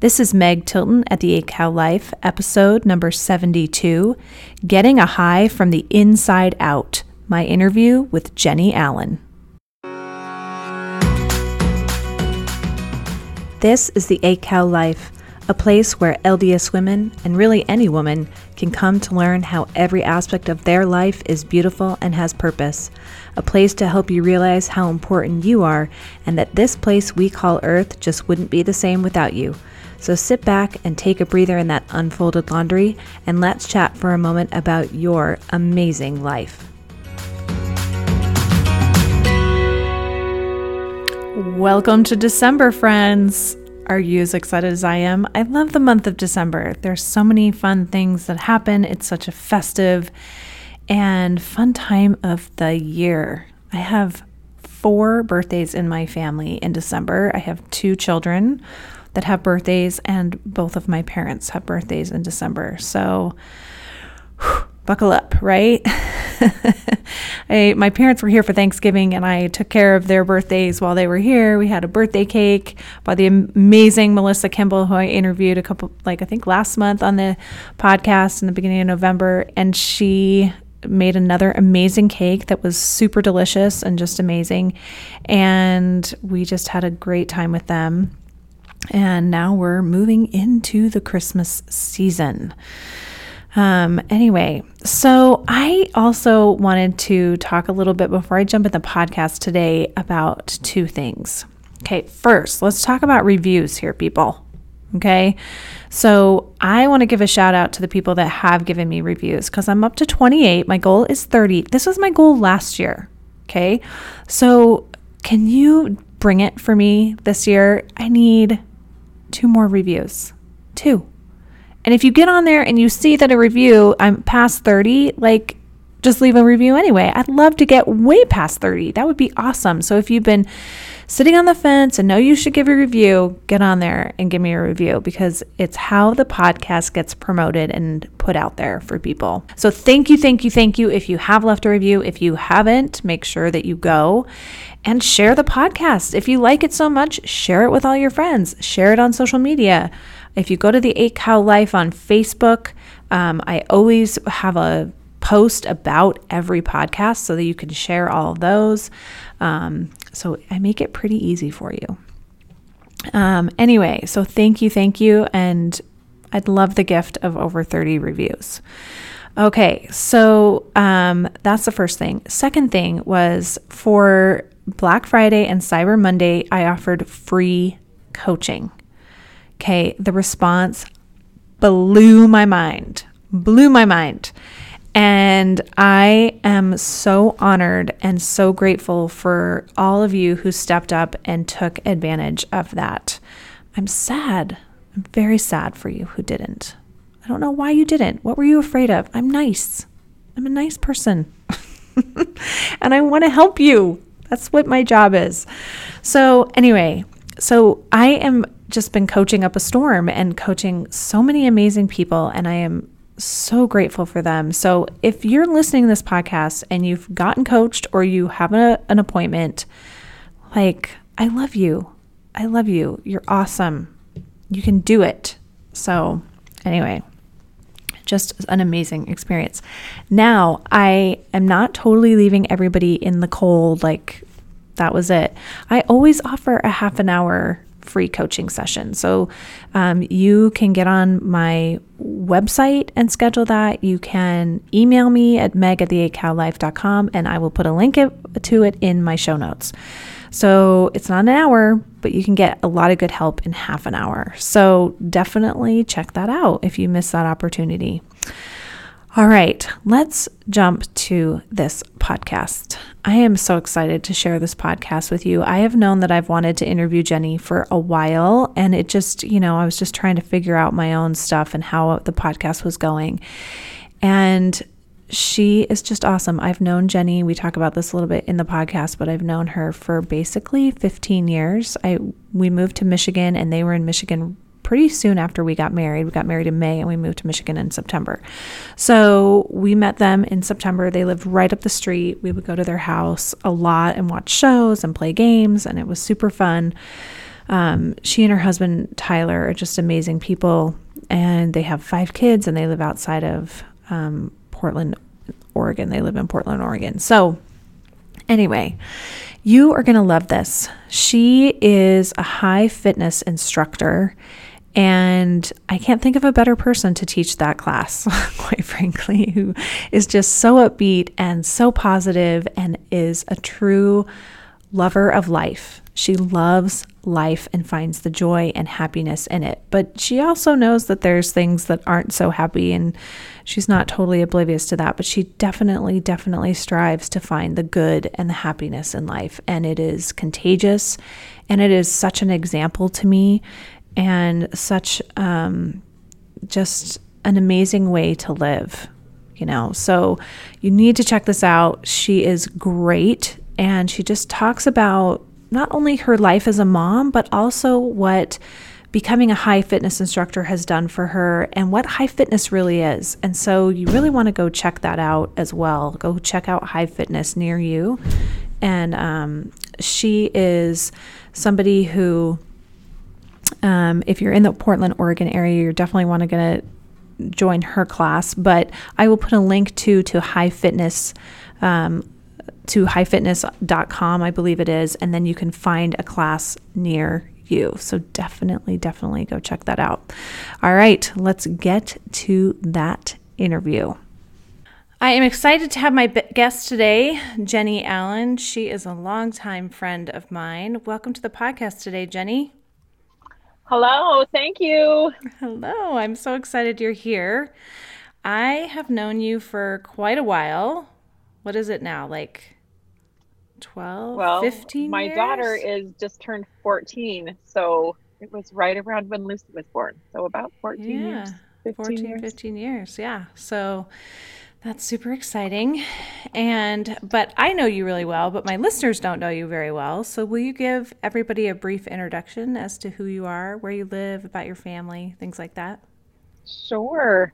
This is Meg Tilton at the Cow Life, episode number 72 Getting a High from the Inside Out. My interview with Jeni Allen. This is the Cow Life, a place where LDS women, and really any woman, can come to learn how every aspect of their life is beautiful and has purpose. A place to help you realize how important you are, and that this place we call Earth just wouldn't be the same without you. So sit back and take a breather in that unfolded laundry, and let's chat for a moment about your amazing life. Welcome to December, friends. Are you as excited as I am? I love the month of December. There's so many fun things that happen. It's such a festive and fun time of the year. I have four birthdays in my family in December. I have two children that have birthdays, and both of my parents have birthdays in December. So, whew, buckle up, right? I, my parents were here for Thanksgiving, and I took care of their birthdays while they were here. We had a birthday cake by the amazing Melissa Kimball, who I interviewed a couple, like I think last month on the podcast in the beginning of November, and she made another amazing cake that was super delicious and just amazing. And we just had a great time with them. And now we're moving into the Christmas season. Um, anyway, so I also wanted to talk a little bit before I jump in the podcast today about two things. Okay, first, let's talk about reviews here, people. Okay, so I want to give a shout out to the people that have given me reviews because I'm up to 28. My goal is 30. This was my goal last year. Okay, so can you bring it for me this year? I need two more reviews. Two. And if you get on there and you see that a review, I'm past 30, like just leave a review anyway. I'd love to get way past 30. That would be awesome. So if you've been sitting on the fence and know you should give a review, get on there and give me a review because it's how the podcast gets promoted and put out there for people. So thank you, thank you, thank you. If you have left a review, if you haven't, make sure that you go and share the podcast. If you like it so much, share it with all your friends, share it on social media. If you go to the Eight Cow Life on Facebook, um, I always have a post about every podcast so that you can share all of those. Um, so I make it pretty easy for you. Um, anyway, so thank you, thank you. And I'd love the gift of over 30 reviews. Okay, so um, that's the first thing. Second thing was for Black Friday and Cyber Monday, I offered free coaching. Okay, the response blew my mind, blew my mind. And I am so honored and so grateful for all of you who stepped up and took advantage of that. I'm sad. I'm very sad for you who didn't. I don't know why you didn't. What were you afraid of? I'm nice. I'm a nice person. and I want to help you. That's what my job is. So, anyway, so I am just been coaching up a storm and coaching so many amazing people, and I am so grateful for them. So, if you're listening to this podcast and you've gotten coached or you have a, an appointment, like, I love you. I love you. You're awesome. You can do it. So, anyway, just an amazing experience. Now, I am not totally leaving everybody in the cold, like, that was it. I always offer a half an hour free coaching session. So um, you can get on my website and schedule that. You can email me at meg at the and I will put a link to it in my show notes. So it's not an hour, but you can get a lot of good help in half an hour. So definitely check that out if you miss that opportunity. All right, let's jump to this podcast. I am so excited to share this podcast with you. I have known that I've wanted to interview Jeni for a while, and it just, you know, I was just trying to figure out my own stuff and how the podcast was going. And she is just awesome. I've known Jeni. we talk about this a little bit in the podcast, but I've known her for basically 15 years. I we moved to Michigan and they were in Michigan pretty soon after we got married. We got married in May and we moved to Michigan in September. So we met them in September. They lived right up the street. We would go to their house a lot and watch shows and play games, and it was super fun. Um, she and her husband Tyler are just amazing people, and they have five kids, and they live outside of um, Portland, Oregon. They live in Portland, Oregon. So, anyway, you are going to love this. She is a high fitness instructor. And I can't think of a better person to teach that class, quite frankly, who is just so upbeat and so positive and is a true lover of life. She loves life and finds the joy and happiness in it. But she also knows that there's things that aren't so happy, and she's not totally oblivious to that. But she definitely, definitely strives to find the good and the happiness in life. And it is contagious, and it is such an example to me, and such um, just an amazing way to live. You know, so you need to check this out. She is great, and she just talks about not only her life as a mom, but also what becoming a high fitness instructor has done for her and what high fitness really is. And so you really want to go check that out as well. Go check out high fitness near you. And um, she is somebody who, um, if you're in the Portland, Oregon area, you definitely want to get to join her class. But I will put a link to to high fitness. Um, to highfitness.com, I believe it is, and then you can find a class near you. So definitely, definitely go check that out. All right, let's get to that interview. I am excited to have my guest today, Jeni Allen. She is a longtime friend of mine. Welcome to the podcast today, Jeni. Hello, thank you. Hello, I'm so excited you're here. I have known you for quite a while. What is it now? Like 12, well, 15 my years? daughter is just turned 14, so it was right around when Lucy was born. So about 14 yeah, years. 15 14, years. 15 years. Yeah. So that's super exciting. And, but I know you really well, but my listeners don't know you very well. So will you give everybody a brief introduction as to who you are, where you live, about your family, things like that? Sure.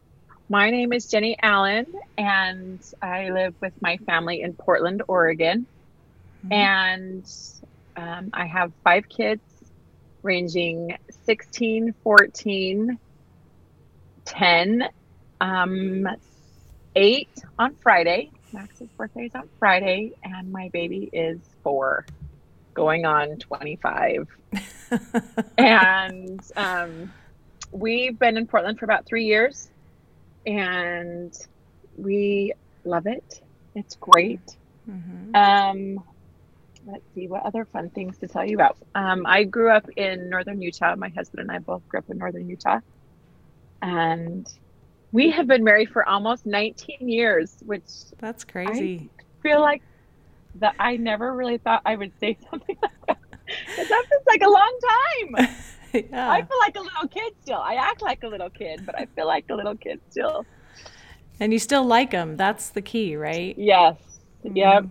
My name is Jeni Allen, and I live with my family in Portland, Oregon. Mm-hmm. And um, I have five kids ranging 16, 14, 10, um, 8 on Friday. Max's birthday is on Friday, and my baby is four, going on 25. and um, we've been in Portland for about three years, and we love it. It's great. Mm-hmm. Um, let's see what other fun things to tell you about. Um, I grew up in northern Utah. My husband and I both grew up in northern Utah, and we have been married for almost 19 years, which that's crazy. I feel like that I never really thought I would say something like that. That feels like a long time. yeah. I feel like a little kid still. I act like a little kid, but I feel like a little kid still. And you still like them. That's the key, right? Yes. Mm-hmm. Yep.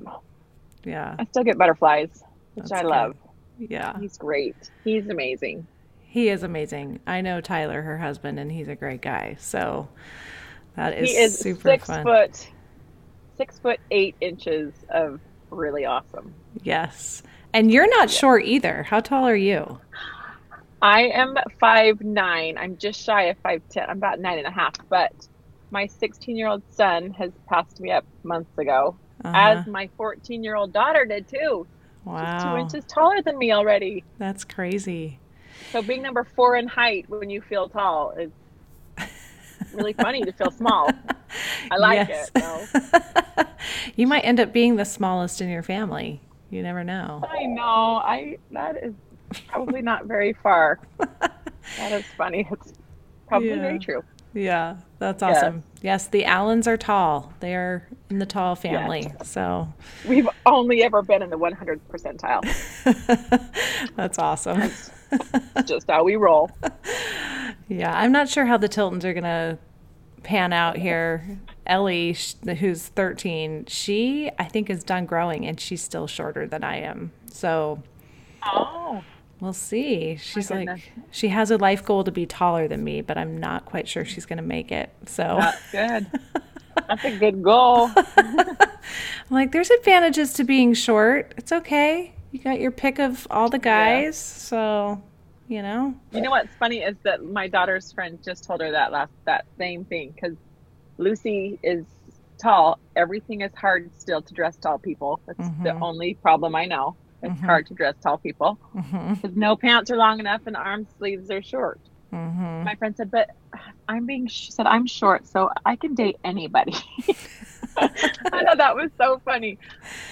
Yeah. I still get butterflies, which That's I love. Yeah. He's great. He's amazing. He is amazing. I know Tyler, her husband, and he's a great guy. So that is, he is super six fun. foot six foot eight inches of really awesome. Yes. And you're not yeah. short either. How tall are you? I am five nine. I'm just shy of five ten. I'm about nine and a half. But my 16 year old son has passed me up months ago, uh-huh. as my 14 year old daughter did too. Wow. She's two inches taller than me already. That's crazy. So being number four in height when you feel tall is really funny to feel small. I like yes. it. you might end up being the smallest in your family. You never know. I know. I that is probably not very far. that is funny. It's probably yeah. very true. Yeah, that's awesome. Yes. yes. the Allens are tall. They are in the tall family. Yes. So we've only ever been in the 100th percentile. that's awesome. That's just how we roll. Yeah, I'm not sure how the Tiltons are going to pan out here. Ellie, who's 13, she I think is done growing and she's still shorter than I am. So Oh. We'll see. She's like she has a life goal to be taller than me, but I'm not quite sure she's going to make it. So That's good. That's a good goal. I'm like there's advantages to being short. It's okay. You got your pick of all the guys, yeah. so you know? You know what's funny is that my daughter's friend just told her that last that same thing because Lucy is tall. Everything is hard still to dress tall people. That's mm-hmm. the only problem I know. It's mm-hmm. hard to dress tall people because mm-hmm. no pants are long enough and arm sleeves are short. Mm-hmm. My friend said, "But I'm being," she said, "I'm short, so I can date anybody." I thought that was so funny.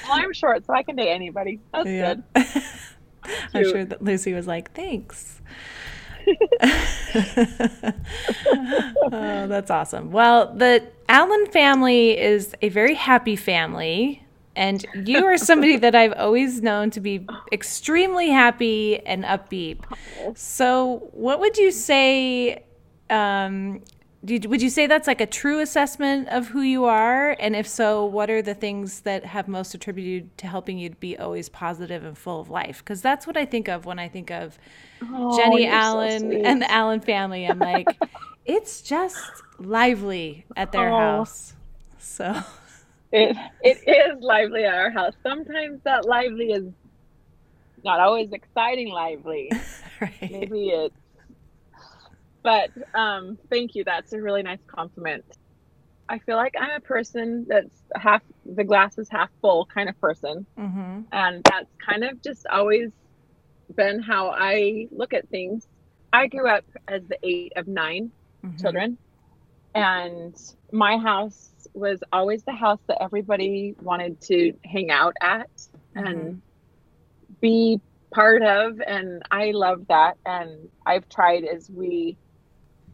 Well, I'm short, so I can date anybody. That's yeah. good. I'm sure that Lucy was like, "Thanks." oh, that's awesome. Well, the Allen family is a very happy family. And you are somebody that I've always known to be extremely happy and upbeat. So, what would you say? Um, would you say that's like a true assessment of who you are? And if so, what are the things that have most attributed to helping you to be always positive and full of life? Because that's what I think of when I think of oh, Jeni Allen so and the Allen family. I'm like, it's just lively at their oh. house. So it it is lively at our house. Sometimes that lively is not always exciting lively. right. Maybe it's but um thank you. That's a really nice compliment. I feel like I'm a person that's half the glass is half full kind of person. Mm-hmm. And that's kind of just always been how I look at things. I grew up as the eight of 9 mm-hmm. children. And my house was always the house that everybody wanted to hang out at mm-hmm. and be part of. And I love that. And I've tried as we,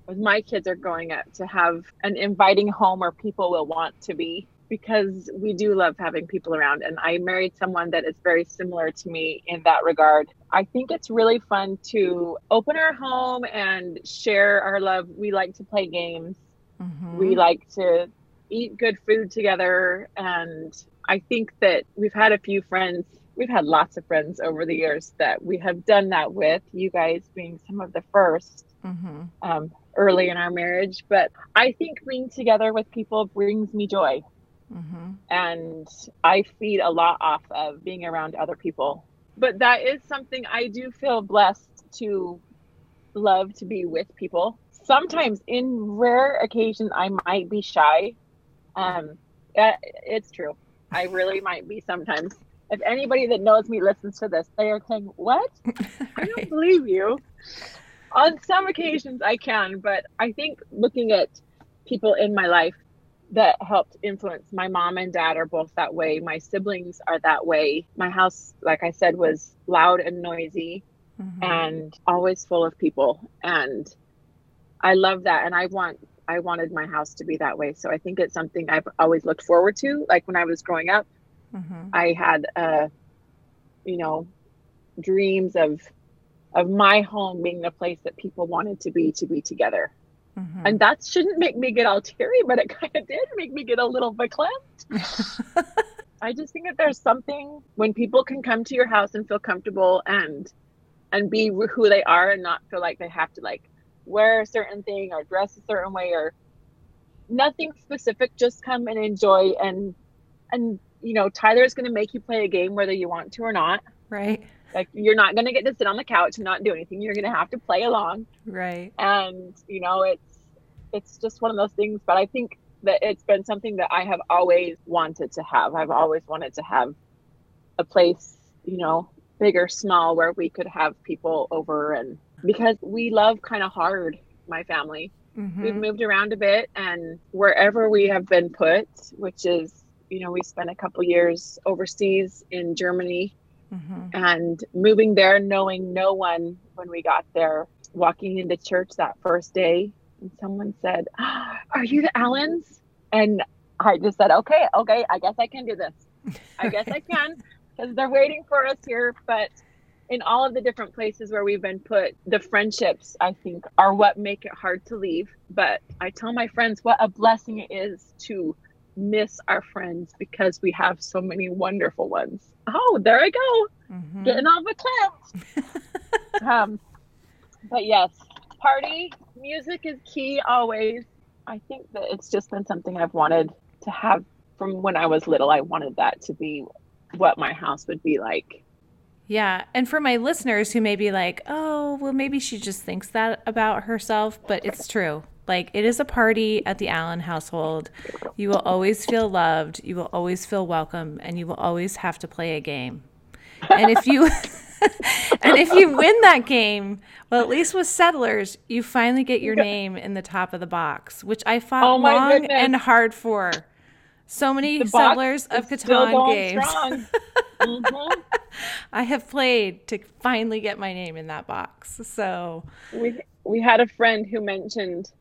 as my kids are growing up, to have an inviting home where people will want to be because we do love having people around. And I married someone that is very similar to me in that regard. I think it's really fun to open our home and share our love. We like to play games. Mm-hmm. We like to eat good food together. And I think that we've had a few friends, we've had lots of friends over the years that we have done that with, you guys being some of the 1st mm-hmm. um, early in our marriage. But I think being together with people brings me joy. Mm-hmm. And I feed a lot off of being around other people. But that is something I do feel blessed to love to be with people. Sometimes, in rare occasions, I might be shy. Um, it's true. I really might be sometimes. If anybody that knows me listens to this, they are saying, What? I don't believe you. On some occasions, I can, but I think looking at people in my life that helped influence my mom and dad are both that way. My siblings are that way. My house, like I said, was loud and noisy mm-hmm. and always full of people. And I love that. And I want, I wanted my house to be that way. So I think it's something I've always looked forward to. Like when I was growing up, mm-hmm. I had, uh, you know, dreams of, of my home being the place that people wanted to be to be together Mm-hmm. And that shouldn't make me get all teary, but it kind of did make me get a little verklempt. I just think that there's something when people can come to your house and feel comfortable and and be who they are and not feel like they have to like wear a certain thing or dress a certain way or nothing specific just come and enjoy and and you know Tyler is going to make you play a game whether you want to or not right like you're not going to get to sit on the couch and not do anything you're going to have to play along right and you know it's it's just one of those things. But I think that it's been something that I have always wanted to have. I've always wanted to have a place, you know, big or small, where we could have people over. And because we love kind of hard, my family, mm-hmm. we've moved around a bit, and wherever we have been put, which is, you know, we spent a couple years overseas in Germany. Mm-hmm. And moving there, knowing no one when we got there, walking into church that first day, and someone said, Are you the Allens? And I just said, Okay, okay, I guess I can do this. I guess I can because they're waiting for us here. But in all of the different places where we've been put, the friendships, I think, are what make it hard to leave. But I tell my friends what a blessing it is to miss our friends because we have so many wonderful ones. Oh, there I go. Mm-hmm. Getting off a cliff. um, but yes, party music is key always. I think that it's just been something I've wanted to have from when I was little. I wanted that to be what my house would be like. Yeah. And for my listeners who may be like, oh, well, maybe she just thinks that about herself, but it's true. Like, it is a party at the Allen household. You will always feel loved, you will always feel welcome, and you will always have to play a game. And if you. and if you win that game, well, at least with Settlers, you finally get your name in the top of the box, which I fought Oh long goodness. and hard for. So many Settlers of Catan games. Mhm. I have played to finally get my name in that box. So, We we had a friend who mentioned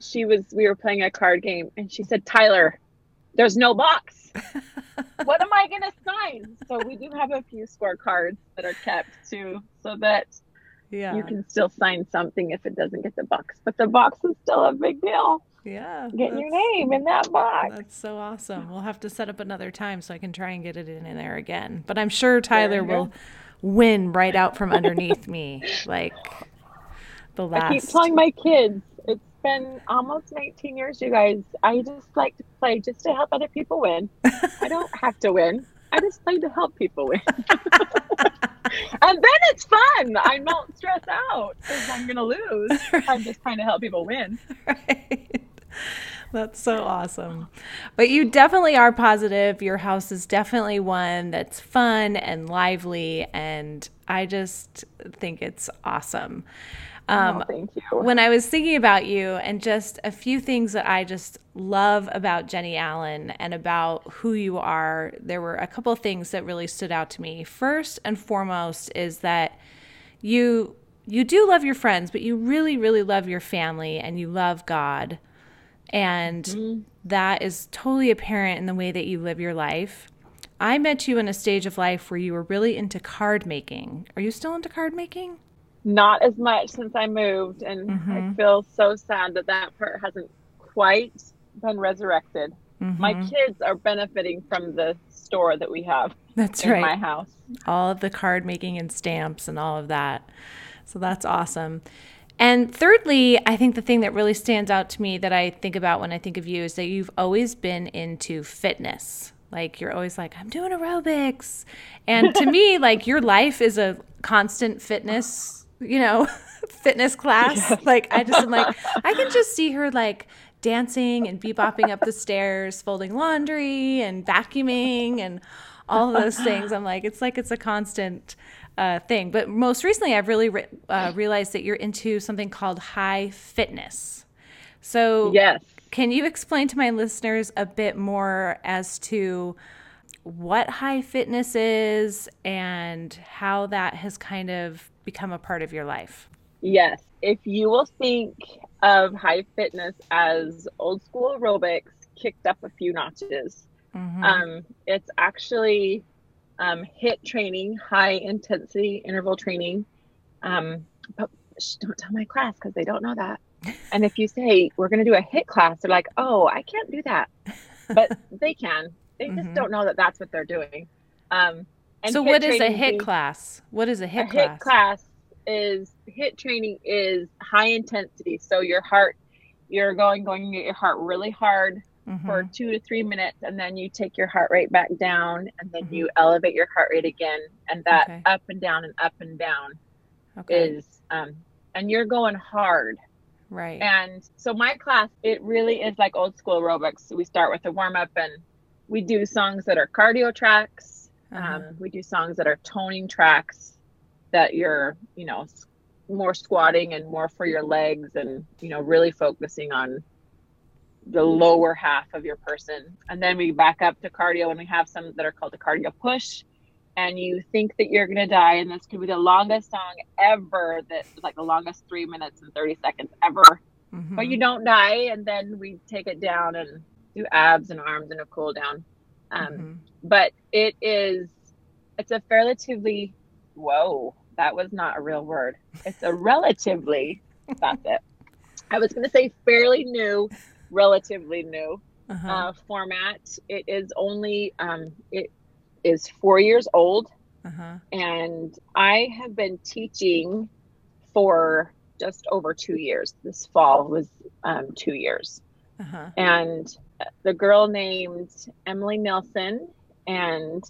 she was we were playing a card game and she said, Tyler, there's no box. what am I gonna sign? So we do have a few scorecards that are kept too, so that yeah. you can still sign something if it doesn't get the box. But the box is still a big deal. Yeah. Getting your name in that box. That's so awesome. We'll have to set up another time so I can try and get it in, in there again. But I'm sure Tyler will win right out from underneath me, like the last. I keep telling my kids, it's been almost 19 years, you guys. I just like to play just to help other people win. I don't have to win. I just play to help people win. and then it's fun. I don't stress out because I'm going to lose. I'm just trying to help people win. right? That's so awesome. But you definitely are positive. Your house is definitely one that's fun and lively. And I just think it's awesome. Um, oh, thank you. when I was thinking about you and just a few things that I just love about Jeni Allen and about who you are, there were a couple of things that really stood out to me. First and foremost is that you you do love your friends, but you really really love your family and you love God. And mm-hmm. that is totally apparent in the way that you live your life. I met you in a stage of life where you were really into card making. Are you still into card making? Not as much since I moved. And I mm-hmm. feel so sad that that part hasn't quite been resurrected. My mm-hmm. kids are benefiting from the store that we have That's in right. my house. all of the card making and stamps and all of that. So that's awesome. And thirdly, I think the thing that really stands out to me that I think about when I think of you is that you've always been into fitness. Like you're always like, I'm doing aerobics. And to me, like your life is a constant fitness, you know, fitness class. Like I just am like, I can just see her like dancing and bebopping up the stairs, folding laundry and vacuuming and all those things. I'm like, it's like it's a constant uh, thing. But most recently, I've really re- uh, realized that you're into something called high fitness. So, Yes. can you explain to my listeners a bit more as to what high fitness is and how that has kind of become a part of your life? Yes. If you will think of high fitness as old school aerobics kicked up a few notches, Mhm. um, it's actually um, HIIT training, high intensity interval training. Um, but shh, don't tell my class because they don't know that. And if you say we're going to do a HIIT class, they're like, "Oh, I can't do that," but they can. They just Mhm. don't know that that's what they're doing. Um, and so, what is a HIIT class? What is a HIIT a HIIT HIIT class? class is HIIT training is high intensity. So your heart, you're going going to get your heart really hard Mhm. for two to three minutes, and then you take your heart rate back down, and then Mhm. you elevate your heart rate again, and that Okay. up and down and up and down okay. is, um, and you're going hard. right. And so my class, it really is like old school aerobics. We start with a warm up, and we do songs that are cardio tracks. Uh-huh. Um, we do songs that are toning tracks that you're, you know, more squatting and more for your legs and, you know, really focusing on the lower half of your person. And then we back up to cardio and we have some that are called the cardio push. And you think that you're going to die. And this could be the longest song ever that like the longest three minutes and 30 seconds ever Mhm. but you don't die and then we take it down and do abs and arms and a cool down um, Mhm. but it is it's a relatively whoa that was not a real word it's a relatively that's it i was going to say fairly new relatively new Uh-huh. uh, format it is only um, it is four years old Uh-huh. and I have been teaching for just over two years. This fall was um, two years. Uh-huh. And the girl named Emily Nelson and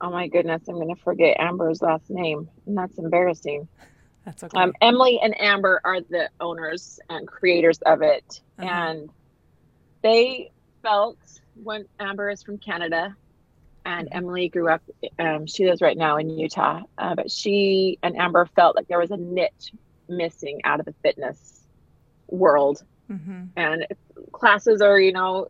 oh my goodness, I'm going to forget Amber's last name, and that's embarrassing. That's okay. Um, Emily and Amber are the owners and creators of it, Uh-huh. and they felt when Amber is from Canada, and Mhm. Emily grew up. Um, she lives right now in Utah, uh, but she and Amber felt like there was a niche missing out of the fitness world, mm-hmm. and classes are you know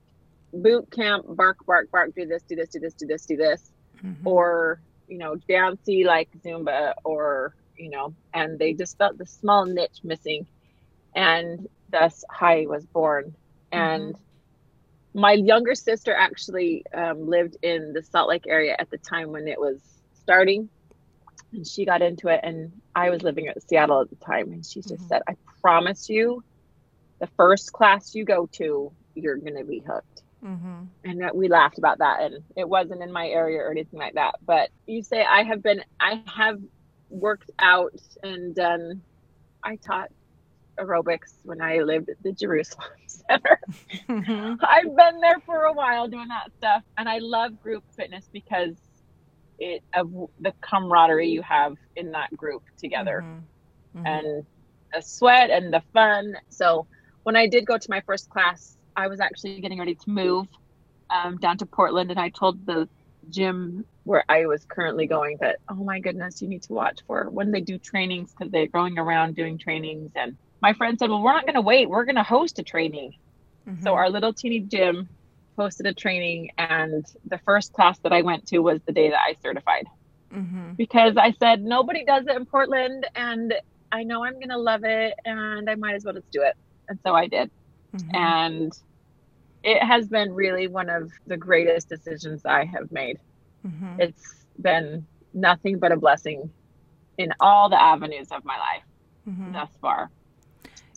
boot camp, bark, bark, bark, do this, do this, do this, do this, do this Mm-hmm. or you know dancey like zumba or you know and they just felt the small niche missing and thus High was born and my younger sister actually um, lived in the salt lake area at the time when it was starting. And she got into it and i was living in seattle at the time. And she just Mhm. said i promise you the first class you go to you're going to be hooked. Mm-hmm. and that we laughed about that. And it wasn't in my area or anything like that. But you say i have been i have worked out and done i taught aerobics when i lived at the jerusalem center Mm-hmm. i've been there for a while doing that stuff and i love group fitness because it of the camaraderie you have in that group together Mm-hmm. and the sweat and the fun. So when I did go to my first class, I was actually getting ready to move um, down to Portland, and I told the gym where I was currently going that, oh my goodness, you need to watch for when they do trainings because they're going around doing trainings. And my friend said, well, we're not going to wait; we're going to host a training. Mm-hmm. So our little teeny gym hosted a training, and the first class that I went to was the day that I certified mm-hmm. because I said nobody does it in Portland and I know I'm going to love it and I might as well just do it. And so I did. Mm-hmm. And it has been really one of the greatest decisions I have made. Mm-hmm. It's been nothing but a blessing in all the avenues of my life Mm-hmm. thus far.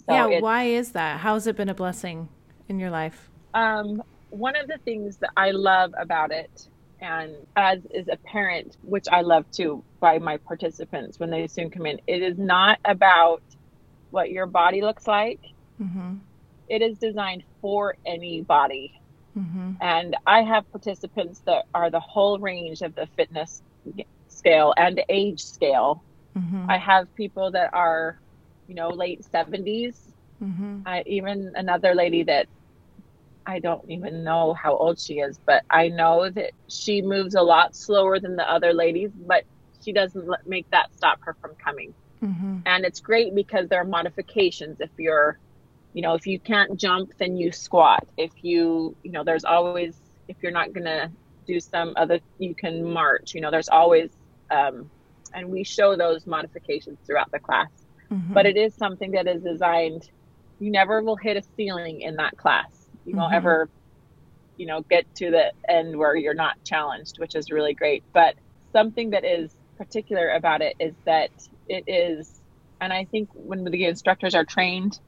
So yeah. Why is that? How has it been a blessing in your life? um, one of the things that I love about it, and as is apparent, which I love too by my participants when they soon come in, it is not about what your body looks like. Mm-hmm. It is designed for any body. Mm-hmm. And I have participants that are the whole range of the fitness scale and age scale. Mm-hmm. I have people that are, you know, late 70s. Mm-hmm. I even another lady that I don't even know how old she is, but I know that she moves a lot slower than the other ladies, but she doesn't make that stop her from coming. Mm-hmm. And it's great because there are modifications. If you're, you know, if you can't jump, then you squat. If you, you know, there's always, if you're not going to do some other, you can march, you know, there's always, um, and we show those modifications throughout the class. Mm-hmm. But it is something that is designed, you never will hit a ceiling in that class. You won't Mhm. ever, you know, get to the end where you're not challenged, which is really great. But something that is particular about it is that it is, and I think when the instructors are trained,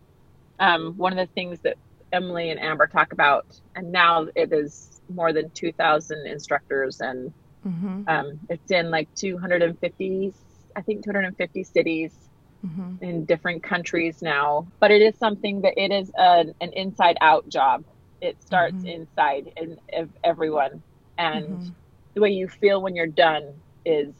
um, one of the things that Emily and Amber talk about, and now it is more than 2,000 instructors, and Mm-hmm. um, it's in like 250, I think 250 cities Mm-hmm. in different countries now. But it is something that it is an, an inside out job. It starts Mhm. inside in of everyone, and Mhm. the way you feel when you're done is,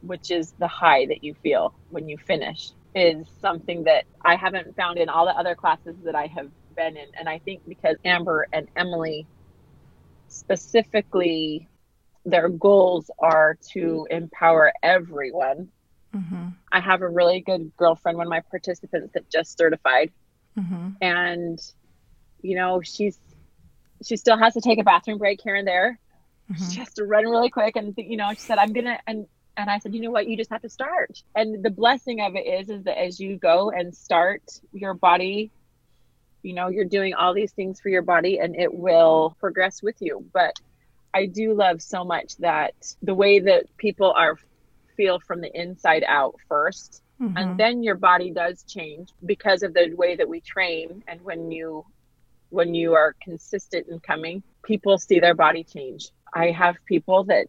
which is the high that you feel when you finish, is something that I haven't found in all the other classes that I have been in. And I think because Amber and Emily specifically, their goals are to empower everyone. Mm-hmm. I have a really good girlfriend, one of my participants that just certified, Mm-hmm. and you know she's she still has to take a bathroom break here and there. Mm-hmm. She has to run really quick, and you know she said, "I'm gonna," and and I said, "You know what? You just have to start." And the blessing of it is, is that as you go and start, your body, you know, you're doing all these things for your body, and it will progress with you. But I do love so much that the way that people are feel from the inside out 1st Mm-hmm. and then your body does change because of the way that we train and when you when you are consistent in coming people see their body change i have people that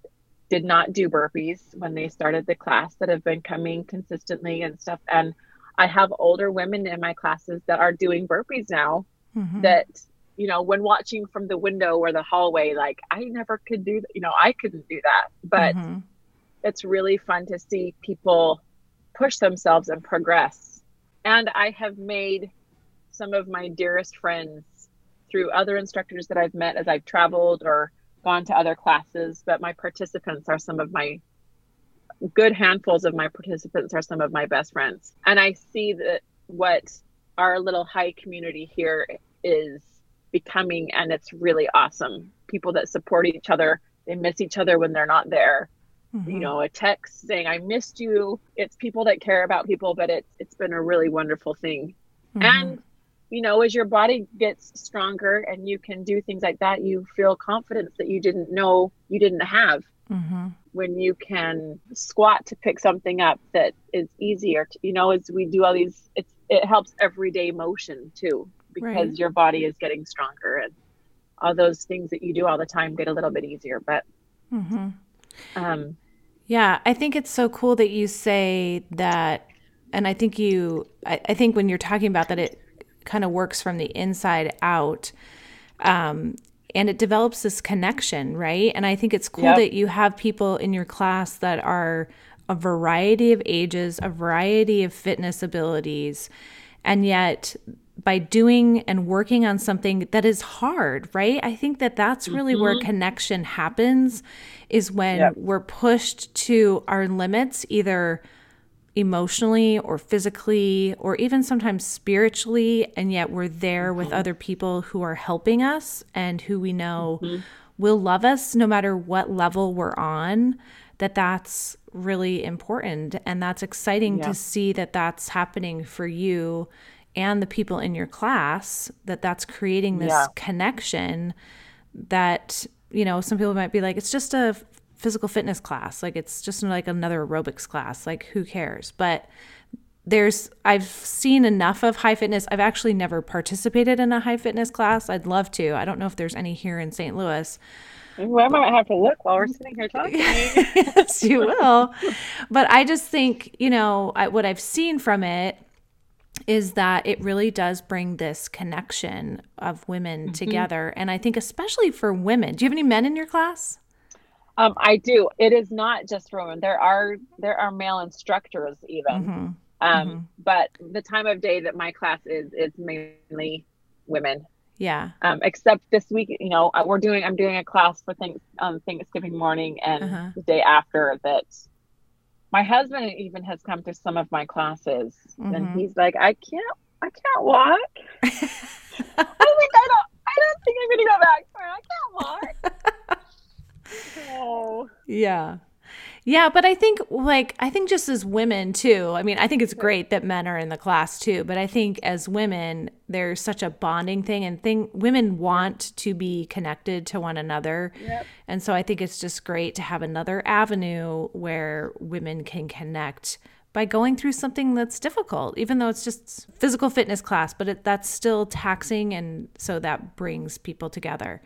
did not do burpees when they started the class that have been coming consistently and stuff and i have older women in my classes that are doing burpees now Mm-hmm. that you know when watching from the window or the hallway like i never could do that you know i couldn't do that but Mm-hmm. It's really fun to see people push themselves and progress. And I have made some of my dearest friends through other instructors that I've met as I've traveled or gone to other classes, but my participants are some of my good handfuls of my participants are some of my best friends. And I see that what our little high community here is becoming and it's really awesome. People that support each other, they miss each other when they're not there. Mm-hmm. You know, a text saying I missed you. It's people that care about people, but it's it's been a really wonderful thing. Mm-hmm. And you know, as your body gets stronger and you can do things like that, you feel confidence that you didn't know you didn't have. Mm-hmm. When you can squat to pick something up that is easier, to, you know, as we do all these, it's it helps everyday motion too because right. your body is getting stronger and all those things that you do all the time get a little bit easier. But mm-hmm. um, yeah, I think it's so cool that you say that, and I think you, I, I think when you're talking about that, it kind of works from the inside out. Um, and it develops this connection, right? And I think it's cool yep. that you have people in your class that are a variety of ages, a variety of fitness abilities, and yet by doing and working on something that is hard, right? I think that that's really mm-hmm. where connection happens is when yep. we're pushed to our limits either emotionally or physically or even sometimes spiritually and yet we're there mm-hmm. with other people who are helping us and who we know mm-hmm. will love us no matter what level we're on that that's really important and that's exciting yeah. to see that that's happening for you and the people in your class that that's creating this yeah. connection that you know some people might be like it's just a physical fitness class. Like it's just like another aerobics class. Like who cares? But there's I've seen enough of high fitness. I've actually never participated in a high fitness class. I'd love to. I don't know if there's any here in St. Louis. Well, I might have to look while we're sitting here talking. yes, you will. But I just think, you know, I, what I've seen from it is that it really does bring this connection of women mm-hmm. together. And I think, especially for women, do you have any men in your class? Um, I do. It is not just for women. There are there are male instructors even. Mm-hmm. Um, mm-hmm. but the time of day that my class is is mainly women. Yeah. Um, except this week, you know, we're doing I'm doing a class for things um, Thanksgiving morning and uh-huh. the day after that. My husband even has come to some of my classes, mm-hmm. and he's like, "I can't, I can't walk." I think I don't, I don't think I'm gonna go back. I can't walk. Oh. Yeah. Yeah, but I think like I think just as women too. I mean, I think it's great that men are in the class too, but I think as women there's such a bonding thing and thing women want to be connected to one another. Yep. And so I think it's just great to have another avenue where women can connect by going through something that's difficult, even though it's just physical fitness class, but it, that's still taxing. And so that brings people together.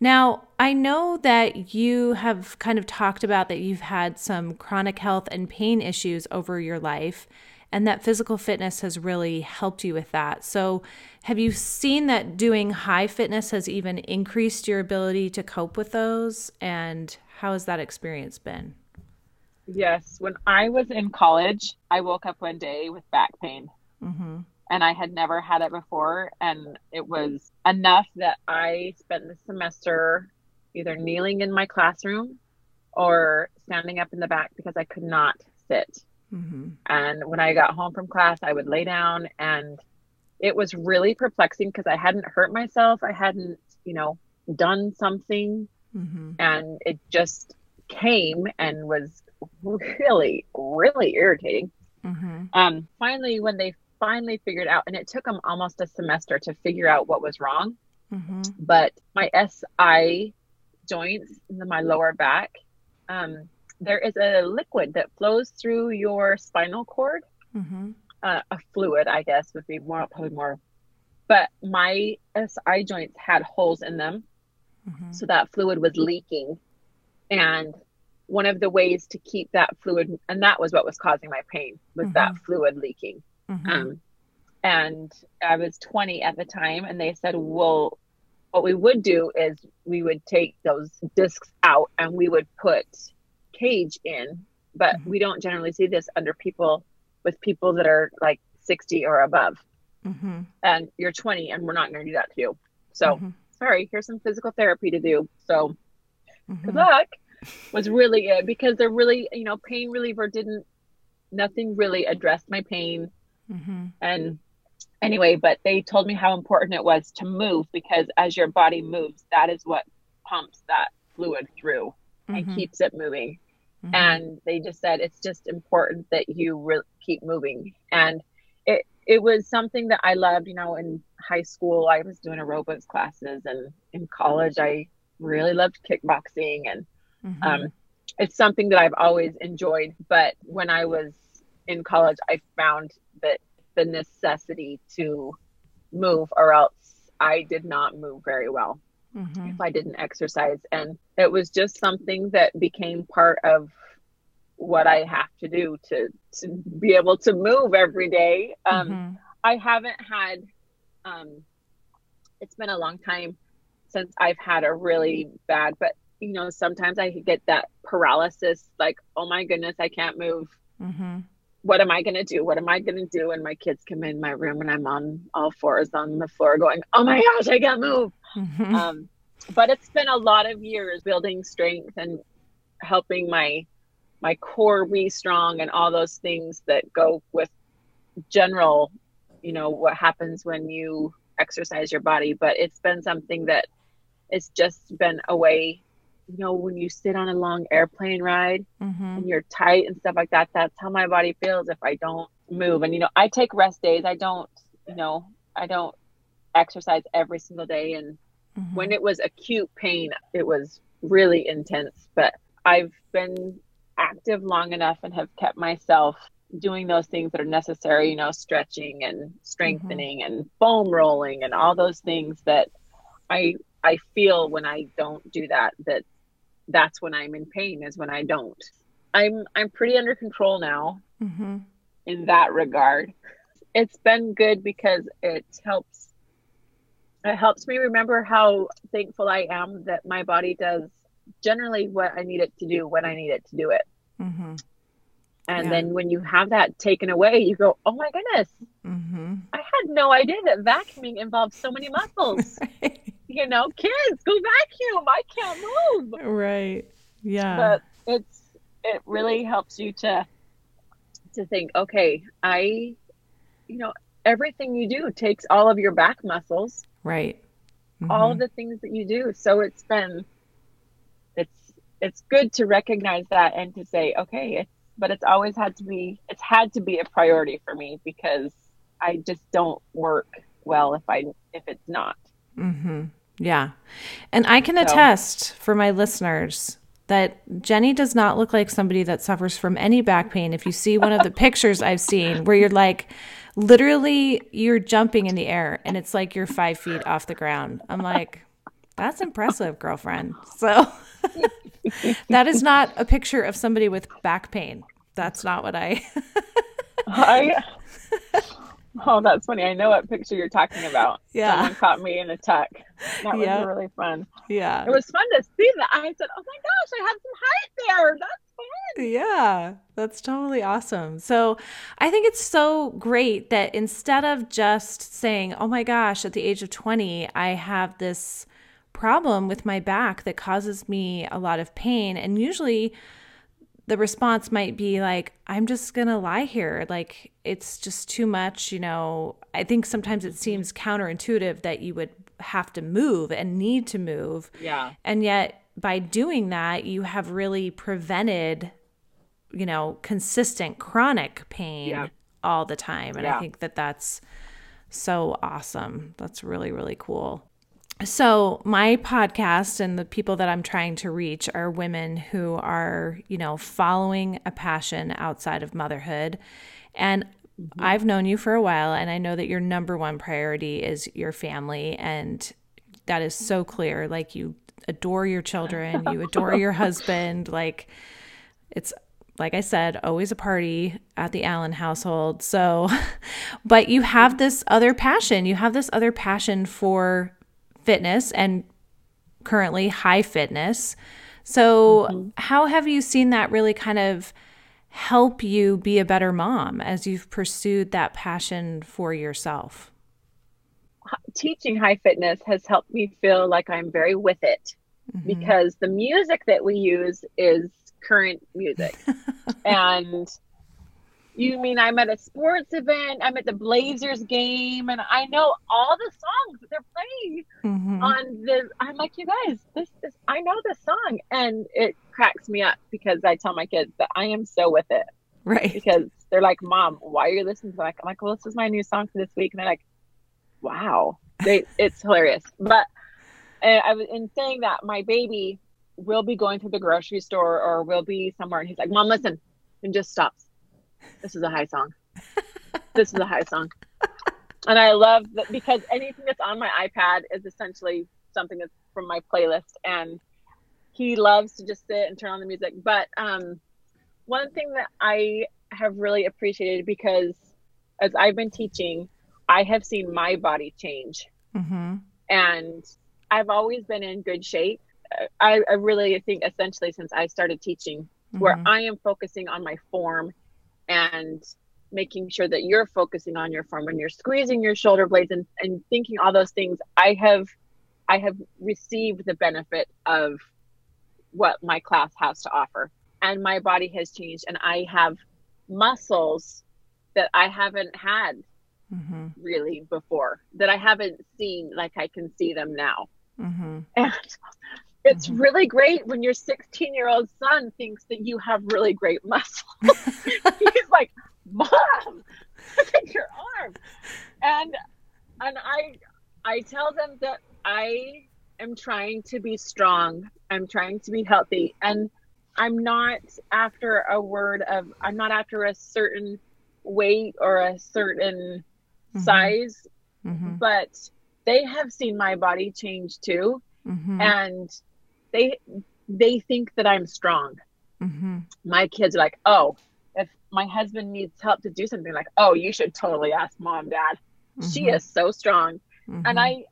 Now, I know that you have kind of talked about that you've had some chronic health and pain issues over your life, and that physical fitness has really helped you with that. So, have you seen that doing high fitness has even increased your ability to cope with those? And how has that experience been? Yes. When I was in college, I woke up one day with back pain. Mm-hmm. And I had never had it before. And it was enough that I spent the semester either kneeling in my classroom or standing up in the back because I could not sit. Mm-hmm. And when I got home from class, I would lay down and it was really perplexing because I hadn't hurt myself. I hadn't, you know, done something. Mm-hmm. And it just came and was really, really irritating. Mm-hmm. Um, finally, when they finally figured out, and it took them almost a semester to figure out what was wrong. Mm-hmm. But my SI joints in my lower back, um, there is a liquid that flows through your spinal cord. Mm-hmm. Uh, a fluid, I guess, would be more probably more. But my SI joints had holes in them, mm-hmm. so that fluid was leaking, and one of the ways to keep that fluid and that was what was causing my pain was mm-hmm. that fluid leaking mm-hmm. um, and i was 20 at the time and they said well what we would do is we would take those discs out and we would put cage in but mm-hmm. we don't generally see this under people with people that are like 60 or above. Mm-hmm. And you're 20 and we're not going to do that to you. So, mm-hmm. sorry, here's some physical therapy to do. So, good mm-hmm. luck was really it because they're really, you know, pain reliever didn't, nothing really addressed my pain. Mm-hmm. And anyway, but they told me how important it was to move because as your body moves, that is what pumps that fluid through mm-hmm. and keeps it moving. Mm-hmm. And they just said it's just important that you re- keep moving. And it it was something that I loved. You know, in high school, I was doing aerobics classes, and in college, I really loved kickboxing, and mm-hmm. um, it's something that I've always enjoyed. But when I was in college, I found that the necessity to move, or else I did not move very well mm-hmm. if I didn't exercise. And it was just something that became part of what I have to do to, to be able to move every day. Um, mm-hmm. I haven't had, um, it's been a long time since I've had a really bad, but you know, sometimes I get that paralysis like, oh my goodness, I can't move. Mm-hmm. What am I going to do? What am I going to do? And my kids come in my room and I'm on all fours on the floor going, oh my gosh, I can't move. Mm-hmm. Um, but it's been a lot of years building strength and helping my my core be strong and all those things that go with general you know what happens when you exercise your body but it's been something that it's just been a way you know when you sit on a long airplane ride mm-hmm. and you're tight and stuff like that that's how my body feels if i don't move and you know i take rest days i don't you know i don't exercise every single day and Mm-hmm. When it was acute pain, it was really intense, but I've been active long enough and have kept myself doing those things that are necessary, you know, stretching and strengthening mm-hmm. and foam rolling and all those things that I I feel when I don't do that that that's when I'm in pain is when I don't. I'm I'm pretty under control now mm-hmm. in that regard. It's been good because it helps it helps me remember how thankful I am that my body does generally what I need it to do when I need it to do it. Mm-hmm. And yeah. then when you have that taken away, you go, oh my goodness, mm-hmm. I had no idea that vacuuming involves so many muscles. right. You know, kids, go vacuum. I can't move. Right. Yeah. But it's, it really helps you to, to think, okay, I, you know, everything you do takes all of your back muscles Right. Mm-hmm. All of the things that you do. So it's been it's it's good to recognize that and to say, okay, it's but it's always had to be it's had to be a priority for me because I just don't work well if I if it's not. Mm-hmm. Yeah. And I can so. attest for my listeners that Jeni does not look like somebody that suffers from any back pain. If you see one of the pictures I've seen where you're like, literally you're jumping in the air and it's like you're five feet off the ground. I'm like, that's impressive, girlfriend. So that is not a picture of somebody with back pain. That's not what I. I. Oh, that's funny. I know what picture you're talking about. Yeah. Someone caught me in a tuck. That was yep. really fun. Yeah. It was fun to see that. I said, oh my gosh, I have some height there. That's fun. Yeah, that's totally awesome. So I think it's so great that instead of just saying, oh my gosh, at the age of 20, I have this problem with my back that causes me a lot of pain. And usually, the response might be like, I'm just going to lie here. Like, it's just too much. You know, I think sometimes it seems counterintuitive that you would have to move and need to move. Yeah. And yet, by doing that, you have really prevented, you know, consistent chronic pain yeah. all the time. And yeah. I think that that's so awesome. That's really, really cool. So, my podcast and the people that I'm trying to reach are women who are, you know, following a passion outside of motherhood. And mm-hmm. I've known you for a while, and I know that your number one priority is your family. And that is so clear. Like, you adore your children, you adore your husband. Like, it's like I said, always a party at the Allen household. So, but you have this other passion. You have this other passion for fitness and currently high fitness. So, mm-hmm. how have you seen that really kind of help you be a better mom as you've pursued that passion for yourself? Teaching high fitness has helped me feel like I'm very with it mm-hmm. because the music that we use is current music. and you mean I'm at a sports event, I'm at the Blazers game, and I know all the songs that they're playing mm-hmm. on the. I'm like, you guys, this is, I know this song. And it cracks me up because I tell my kids that I am so with it. Right. Because they're like, Mom, why are you listening to that? I'm like, well, this is my new song for this week. And they're like, wow. They, it's hilarious. But and I was in saying that my baby will be going to the grocery store or will be somewhere. And he's like, Mom, listen, and just stops this is a high song. this is a high song. And I love that because anything that's on my iPad is essentially something that's from my playlist. And he loves to just sit and turn on the music. But um, one thing that I have really appreciated because as I've been teaching, I have seen my body change. Mm-hmm. And I've always been in good shape. I, I, really think essentially since I started teaching, mm-hmm. where I am focusing on my form and making sure that you're focusing on your form when you're squeezing your shoulder blades and, and thinking all those things i have i have received the benefit of what my class has to offer and my body has changed and i have muscles that i haven't had mm-hmm. really before that i haven't seen like i can see them now mm-hmm. and it's mm-hmm. really great when your 16 year old son thinks that you have really great muscle. He's like, Mom, look at your arm. And and I I tell them that I am trying to be strong. I'm trying to be healthy. And I'm not after a word of I'm not after a certain weight or a certain mm-hmm. size, mm-hmm. but they have seen my body change too. Mm-hmm. And they they think that I'm strong. Mm-hmm. My kids are like, oh, if my husband needs help to do something, like, oh, you should totally ask mom, dad. Mm-hmm. She is so strong, mm-hmm. and I,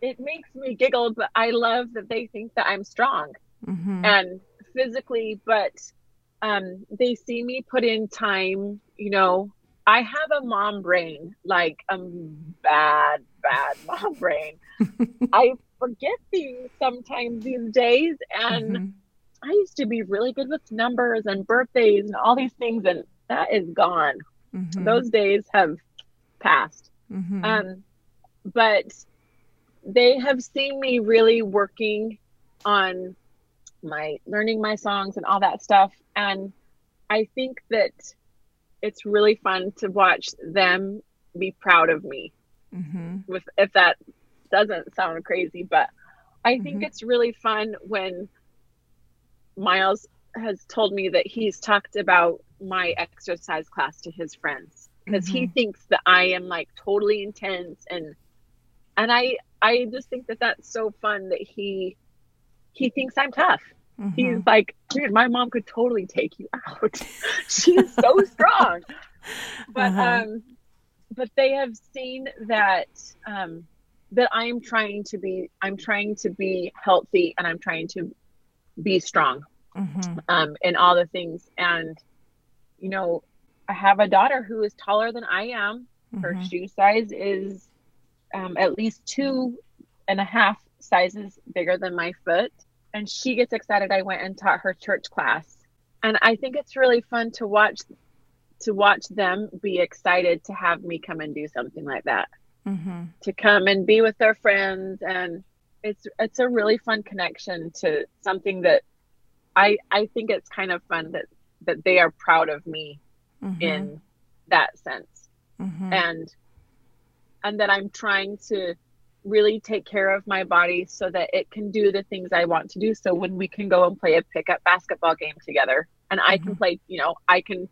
it makes me giggle, but I love that they think that I'm strong mm-hmm. and physically, but um, they see me put in time. You know, I have a mom brain, like a bad, bad mom brain. I forget things sometimes these days. And mm-hmm. I used to be really good with numbers and birthdays and all these things, and that is gone. Mm-hmm. Those days have passed. Mm-hmm. Um, but they have seen me really working on my learning my songs and all that stuff. And I think that it's really fun to watch them be proud of me. Mm-hmm. With if that doesn't sound crazy, but I think mm-hmm. it's really fun when Miles has told me that he's talked about my exercise class to his friends because mm-hmm. he thinks that I am like totally intense and and I I just think that that's so fun that he he thinks I'm tough. Mm-hmm. He's like, dude, my mom could totally take you out. She's so strong. But uh-huh. um but they have seen that um that I'm trying to be I'm trying to be healthy and I'm trying to be strong mm-hmm. um, in all the things. And you know, I have a daughter who is taller than I am. Her mm-hmm. shoe size is um, at least two and a half sizes bigger than my foot. And she gets excited. I went and taught her church class. And I think it's really fun to watch to watch them be excited to have me come and do something like that mm-hmm. to come and be with their friends and it's it's a really fun connection to something that I I think it's kind of fun that that they are proud of me mm-hmm. in that sense mm-hmm. and and that I'm trying to really take care of my body so that it can do the things I want to do so when we can go and play a pickup basketball game together and I can mm-hmm. play you know I can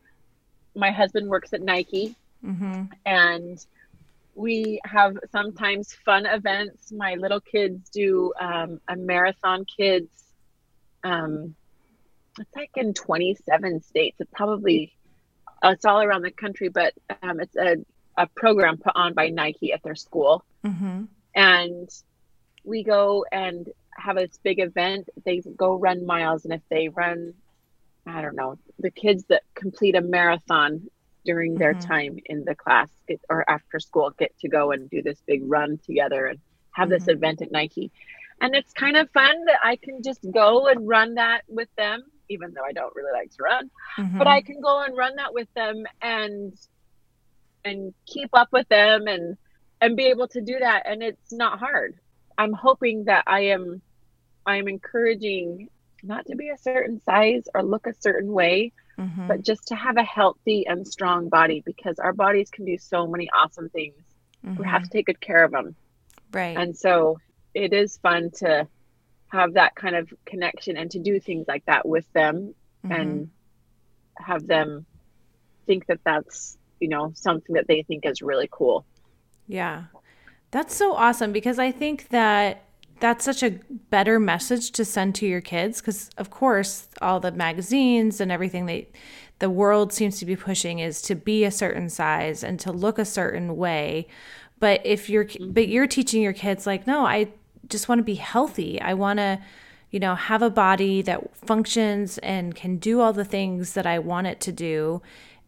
my husband works at Nike mm-hmm. and we have sometimes fun events. My little kids do um, a marathon kids. Um, it's like in 27 states. It's probably uh, it's all around the country, but um, it's a, a program put on by Nike at their school. Mm-hmm. And we go and have this big event. They go run miles, and if they run I don't know, the kids that complete a marathon during their mm-hmm. time in the class get, or after school get to go and do this big run together and have mm-hmm. this event at Nike. And it's kind of fun that I can just go and run that with them, even though I don't really like to run. Mm-hmm. But I can go and run that with them and and keep up with them and and be able to do that and it's not hard. I'm hoping that I am I am encouraging not to be a certain size or look a certain way, mm-hmm. but just to have a healthy and strong body because our bodies can do so many awesome things. Mm-hmm. We have to take good care of them. Right. And so it is fun to have that kind of connection and to do things like that with them mm-hmm. and have them think that that's, you know, something that they think is really cool. Yeah. That's so awesome because I think that that's such a better message to send to your kids because of course all the magazines and everything that the world seems to be pushing is to be a certain size and to look a certain way but if you're mm-hmm. but you're teaching your kids like no i just want to be healthy i want to you know have a body that functions and can do all the things that i want it to do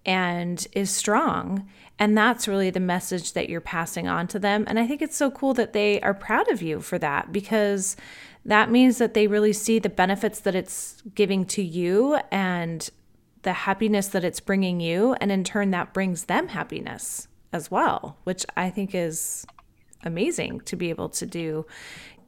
and is strong. And that's really the message that you're passing on to them. And I think it's so cool that they are proud of you for that because that means that they really see the benefits that it's giving to you and the happiness that it's bringing you. And in turn, that brings them happiness as well, which I think is amazing to be able to do.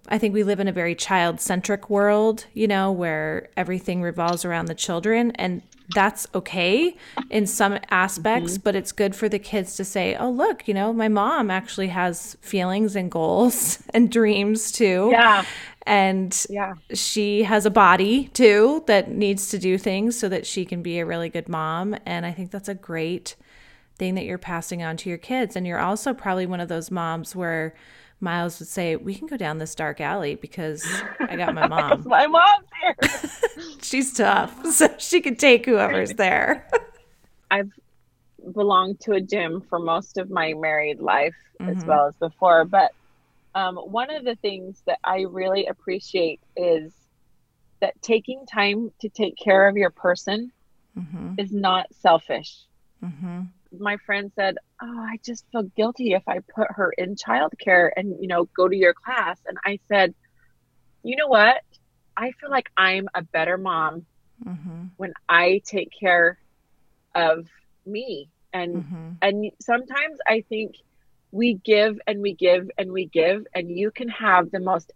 I think we live in a very child centric world, you know, where everything revolves around the children. And that's okay in some aspects, mm-hmm. but it's good for the kids to say, oh, look, you know, my mom actually has feelings and goals and dreams too. Yeah. And yeah. she has a body too that needs to do things so that she can be a really good mom. And I think that's a great thing that you're passing on to your kids. And you're also probably one of those moms where, Miles would say, "We can go down this dark alley because I got my mom. my mom's here. She's tough, so she can take whoever's there." I've belonged to a gym for most of my married life mm-hmm. as well as before, but um, one of the things that I really appreciate is that taking time to take care of your person mm-hmm. is not selfish. Mm-hmm my friend said, "Oh, I just feel guilty if I put her in childcare and you know go to your class." And I said, "You know what? I feel like I'm a better mom mm-hmm. when I take care of me." And mm-hmm. and sometimes I think we give and we give and we give, and you can have the most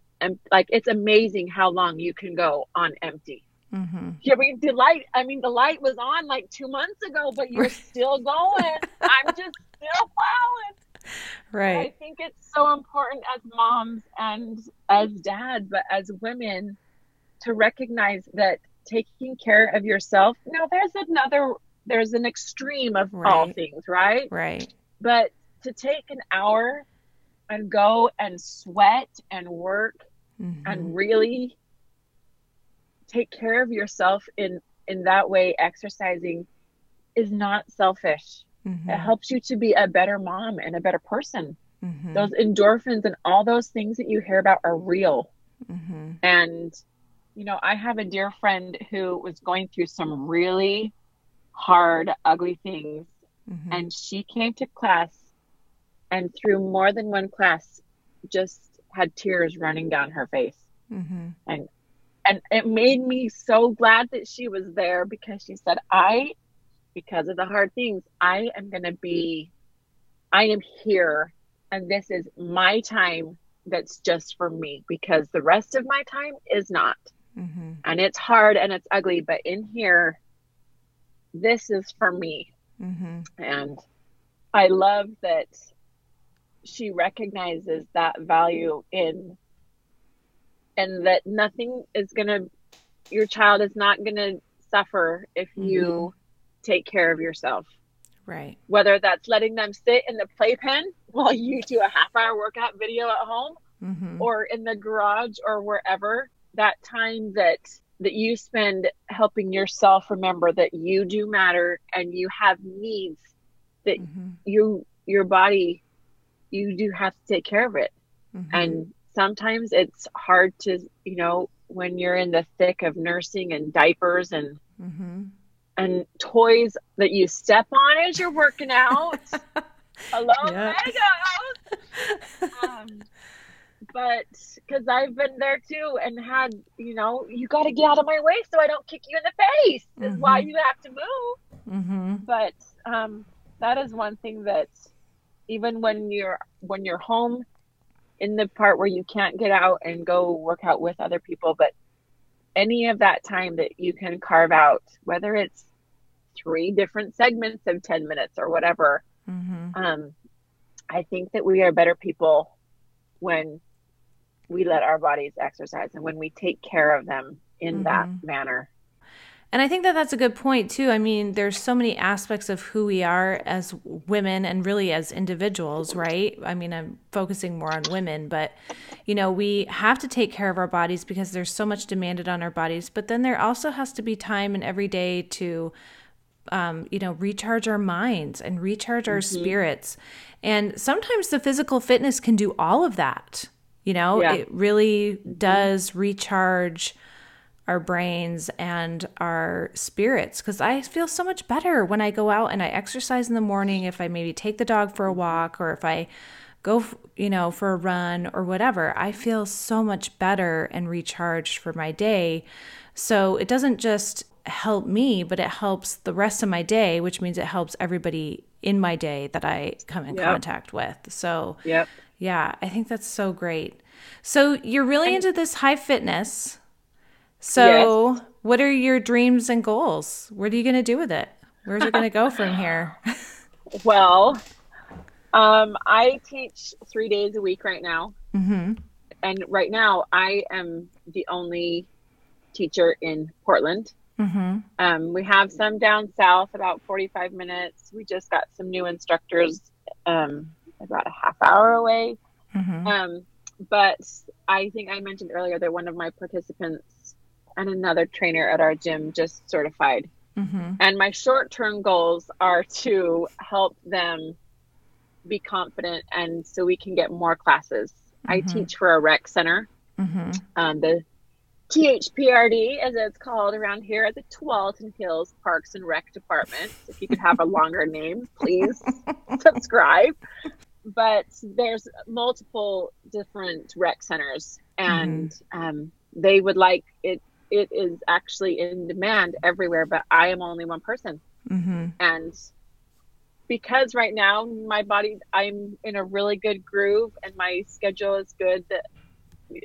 like it's amazing how long you can go on empty. Mm-hmm. Yeah, I mean, the light. I mean, the light was on like two months ago, but you're still going. I'm just still plowing. Right. I think it's so important as moms and as dads, but as women, to recognize that taking care of yourself. Now, there's another. There's an extreme of right. all things, right? Right. But to take an hour and go and sweat and work mm-hmm. and really take care of yourself in in that way exercising is not selfish mm-hmm. it helps you to be a better mom and a better person mm-hmm. those endorphins and all those things that you hear about are real mm-hmm. and you know i have a dear friend who was going through some really hard ugly things mm-hmm. and she came to class and through more than one class just had tears running down her face mm-hmm. and and it made me so glad that she was there because she said i because of the hard things i am going to be i am here and this is my time that's just for me because the rest of my time is not mm-hmm. and it's hard and it's ugly but in here this is for me mm-hmm. and i love that she recognizes that value in and that nothing is going to your child is not going to suffer if you mm-hmm. take care of yourself right whether that's letting them sit in the playpen while you do a half hour workout video at home mm-hmm. or in the garage or wherever that time that that you spend helping yourself remember that you do matter and you have needs that mm-hmm. you your body you do have to take care of it mm-hmm. and sometimes it's hard to, you know, when you're in the thick of nursing and diapers and Mm-hmm. and toys that you step on as you're working out. Hello. Um, but because I've been there too and had, you know, you got to get out of my way so I don't kick you in the face. Is why Mhm. you have to move. Mm-hmm. But um, that is one thing that even when you're when you're home in the part where you can't get out and go work out with other people, but any of that time that you can carve out, whether it's three different segments of 10 minutes or whatever, Mm-hmm. um, I think that we are better people when we let our bodies exercise and when we take care of them in that Mhm. manner. And I think that that's a good point too. I mean, there's so many aspects of who we are as women and really as individuals, right? I mean, I'm focusing more on women, but you know, we have to take care of our bodies because there's so much demanded on our bodies, but then there also has to be time in every day to um, you know, recharge our minds and recharge our spirits. And sometimes the physical fitness can do all of that. You know, Yeah. it really does recharge our brains and our spirits because I feel so much better when I go out and I exercise in the morning. If I maybe take the dog for a walk or if I go, you know, for a run or whatever, I feel so much better and recharged for my day. So it doesn't just help me, but it helps the rest of my day, which means it helps everybody in my day that I come in Yep. contact with. So, Yep. yeah, I think that's so great. So you're really into this high fitness. So what are your dreams and goals? What are you going to do with it? Where's it going to go from here? Well, um, I teach three days a week right now. hmm And right now, I am the only teacher in Portland. hmm Um, we have some down south, about 45 minutes. We just got some new instructors um, about a half hour away. hmm Um, but I think I mentioned earlier that one of my participants and another trainer at our gym just certified. hmm And my short term goals are to help them be confident and so we can get more classes. I Mhm. teach for a rec center, hmm um, the THPRD, as it's called around here at the Tualatin Hills Parks and Rec Department. If you could have a longer name, please subscribe. But there's multiple different rec centers, and um, they would like it. It is actually in demand everywhere, but I am only one person, Mm-hmm. and because right now my body, I'm in a really good groove, and my schedule is good that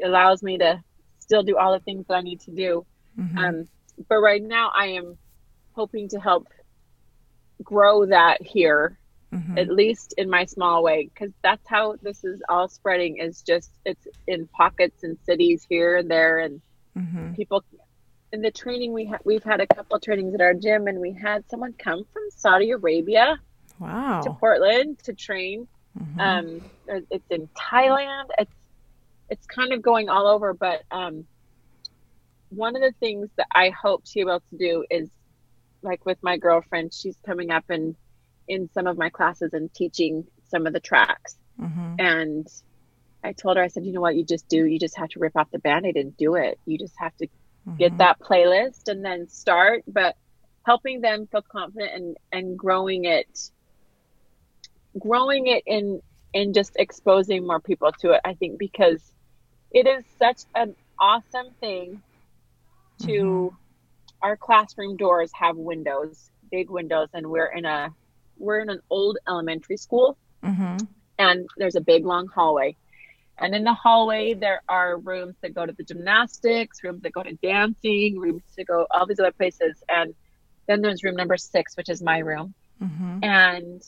allows me to still do all the things that I need to do. hmm Um, but right now, I am hoping to help grow that here, hmm at least in my small way, because that's how this is all spreading. Is just it's in pockets and cities here and there, and hmm people. In the training we ha- we've had a couple trainings at our gym, and we had someone come from Saudi Arabia wow, to Portland to train. Mhm. Um, it's in Thailand. It's it's kind of going all over, but um, one of the things that I hope to be able to do is, like with my girlfriend, she's coming up and in some of my classes and teaching some of the tracks. Mhm. And I told her, I said, you know what, you just do, you just have to rip off the band-aid and do it. You just have to get Mhm. that playlist and then start. But helping them feel confident and and growing it, growing it in in just exposing more people to it. I think because it is such an awesome thing to our classroom doors have windows, big windows, and we're in a we're in an old elementary school Mhm. and there's a big long hallway. And in the hallway, there are rooms that go to the gymnastics, rooms that go to dancing, rooms to go all these other places. And then there's room number six, which is my room. Mhm. And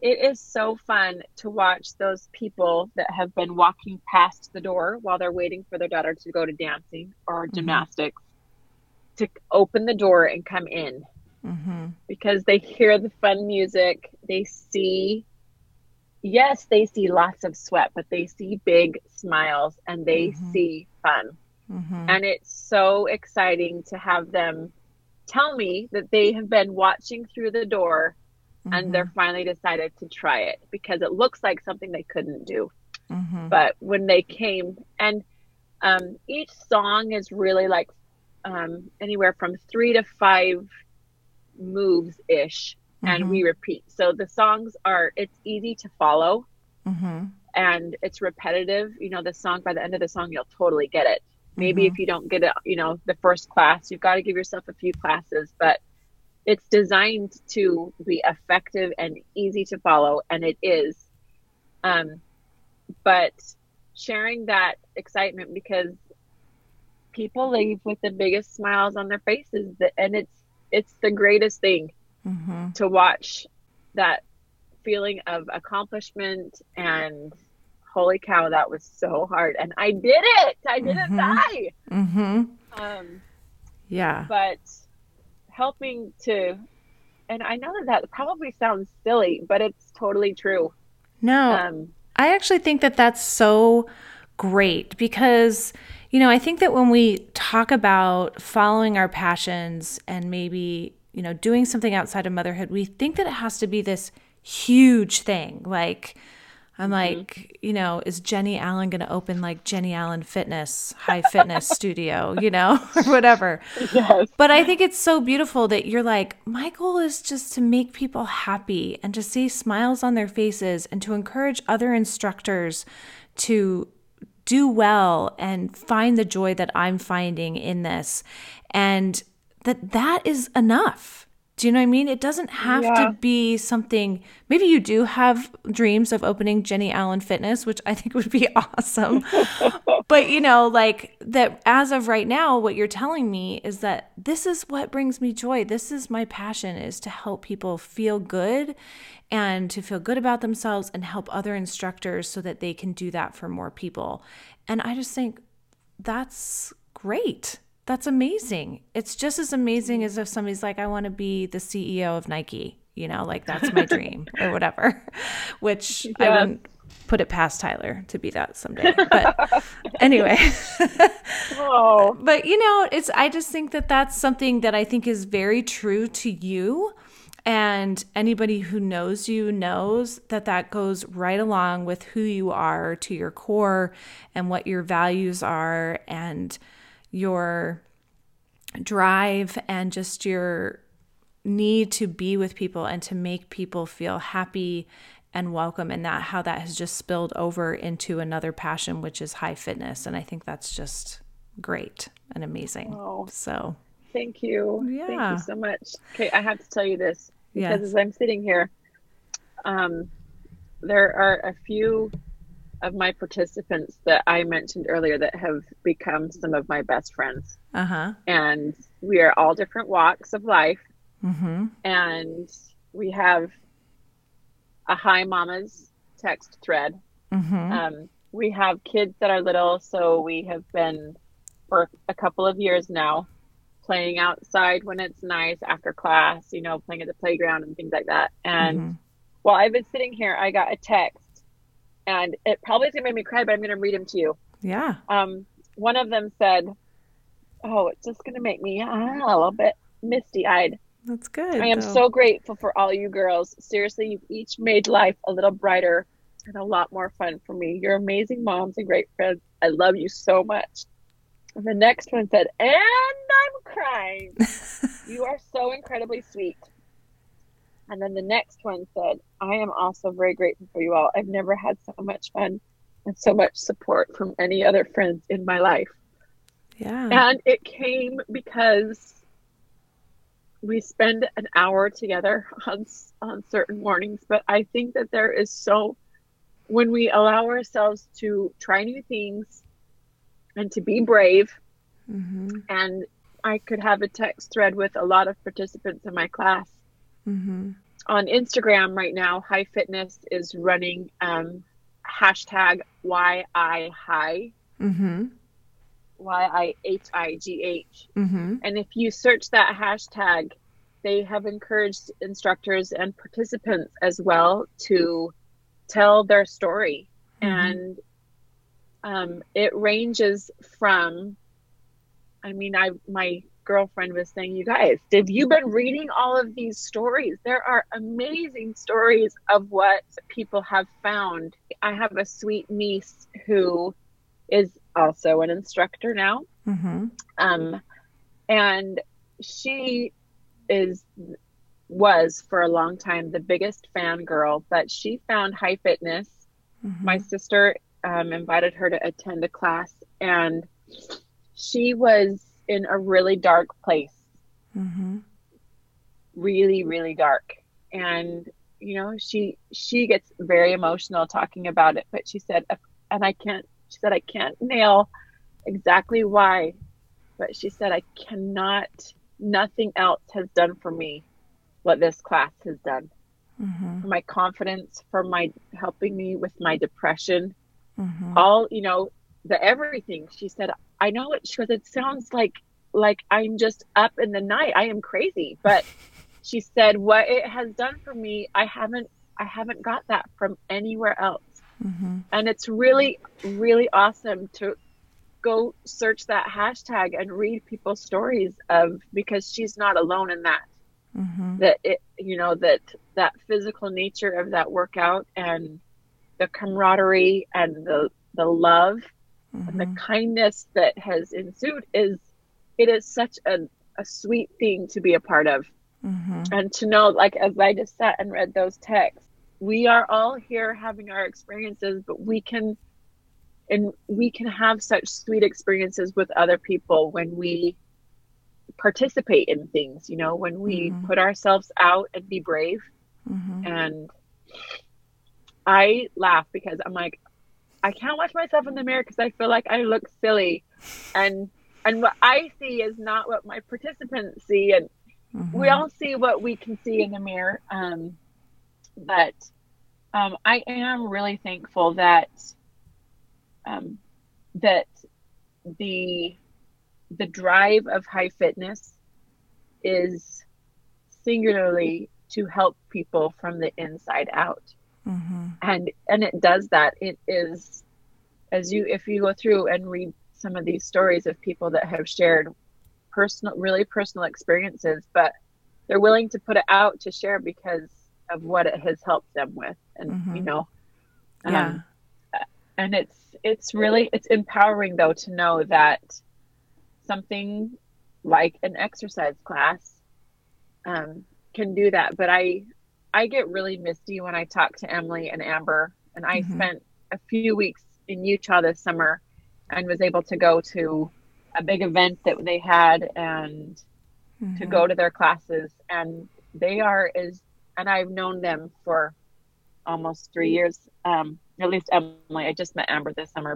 it is so fun to watch those people that have been walking past the door while they're waiting for their daughter to go to dancing or gymnastics to open the door and come in Mhm. because they hear the fun music. They see, yes, they see lots of sweat, but they see big smiles and they Mhm. see fun. Mhm. And it's so exciting to have them tell me that they have been watching through the door and they're finally decided to try it because it looks like something they couldn't do. Mhm. But when they came, and Um, each song is really like um, anywhere from three to five moves ish, and Mm-hmm. we repeat. So the songs are it's easy to follow Mm-hmm. and it's repetitive. You know, the song by the end of the song, you'll totally get it. Maybe if you don't get it, you know, the first class, you've got to give yourself a few classes, but it's designed to be effective and easy to follow, and it is. Um, but sharing that excitement because people leave with the biggest smiles on their faces, and it's it's the greatest thing Mm-hmm. to watch that feeling of accomplishment and holy cow that was so hard and i did it i didn't Mhm. die Mm-hmm. um, Yeah. but helping to and i know that that probably sounds silly but it's totally true No, um, I actually think that that's so great because, you know, I think that when we talk about following our passions and maybe, you know, doing something outside of motherhood, we think that it has to be this huge thing. Like, I'm mm-hmm. like, you know, is Jeni Allen going to open like Jeni Allen Fitness, high fitness studio, you know, or whatever? yes But I think it's so beautiful that you're like, my goal is just to make people happy and to see smiles on their faces and to encourage other instructors to do well and find the joy that I'm finding in this. And that that is enough. Do you know what I mean? It doesn't have Yeah. to be something. Maybe you do have dreams of opening Jeni Allen Fitness, which I think would be awesome. but you know, like that as of right now, what you're telling me is that this is what brings me joy. This is my passion is to help people feel good and to feel good about themselves and help other instructors so that they can do that for more people. And I just think that's great. That's amazing. It's just as amazing as if somebody's like, I want to be the CEO of Nike, you know, like that's my dream or whatever, which I wouldn't put it past Tyler to be that someday. But anyway, oh but you know, it's, I just think that that's something that I think is very true to you. And anybody who knows you knows that that goes right along with who you are to your core and what your values are and your drive and just your need to be with people and to make people feel happy and welcome and that how that has just spilled over into another passion which is high fitness and i think that's just great and amazing Oh. so Thank you. Thank you so much. Okay, I have to tell you this because Yes. as I'm sitting here, um, there are a few of my participants that I mentioned earlier that have become some of my best friends. uh-huh And we are all different walks of life. mm-hmm And we have a Hi Mamas text thread. mm-hmm Um, we have kids that are little, so we have been for a couple of years now playing outside when it's nice after class, you know, playing at the playground and things like that. And Mhm. while I've been sitting here, I got a text, and it probably is gonna make me cry, but I'm gonna read them to you. yeah Um, one of them said, "Oh, it's just gonna make me ah, a little bit misty-eyed." that's good I am though. so grateful for all you girls. Seriously, you've each made life a little brighter and a lot more fun for me. You're amazing moms and great friends. I love you so much. The next one said, and I'm crying. you are so incredibly sweet. And then the next one said, I am also very grateful for you all. I've never had so much fun and so much support from any other friends in my life. yeah And it came because we spend an hour together on on certain mornings, but I think that there is so when we allow ourselves to try new things and to be brave mm-hmm and I could have a text thread with a lot of participants in my class mm-hmm on Instagram right now. High Fitness is running um, hashtag YI I High mm-hmm Y I H I G H mm-hmm And if you search that hashtag, they have encouraged instructors and participants as well to tell their story. And um, it ranges from, I mean, I my girlfriend was saying, you guys, have you been reading all of these stories? There are amazing stories of what people have found. I have a sweet niece who is also an instructor now. Mm-hmm. Um, and she is was for a long time the biggest fangirl, but she found high fitness. Mm-hmm. My sister um, invited her to attend a class, and she was in a really dark place, Mm-hmm. really, really dark. And you know, she she gets very emotional talking about it. But she said, and I can't. She said I can't nail exactly why, but she said I cannot. Nothing else has done for me what this class has done Mm-hmm. for my confidence, for my helping me with my depression, Mm-hmm. all you know, the everything. She said, I know it. She goes, it sounds like like I'm just up in the night. I am crazy, but she said, what it has done for me, I haven't I haven't got that from anywhere else, Mm-hmm. and it's really really awesome to go search that hashtag and read people's stories of because she's not alone in that Mm-hmm. that it you know that that physical nature of that workout and the camaraderie and the the love and the kindness that has ensued is it is such a, a sweet thing to be a part of Mm-hmm. and to know like as i just sat and read those texts we are all here having our experiences but we can and we can have such sweet experiences with other people when we participate in things you know when we Mhm. put ourselves out and be brave Mm-hmm. and I laugh because I'm like, I can't watch myself in the mirror because I feel like I look silly, and and what I see is not what my participants see, and Mm-hmm. we all see what we can see in the mirror. Um, but um, I am really thankful that um, that the the drive of high fitness is singularly to help people from the inside out Mm-hmm. and and it does that it is as you if you go through and read some of these stories of people that have shared personal really personal experiences but they're willing to put it out to share because of what it has helped them with and Mhm. you know Yeah. um, and it's it's really it's empowering though to know that something like an exercise class um, can do that but i i get really misty when i talk to emily and amber and i Mhm. spent a few weeks in utah this summer and was able to go to a big event that they had and to Mm-hmm. go to their classes and they are as and i've known them for almost three years um at least emily i just met amber this summer but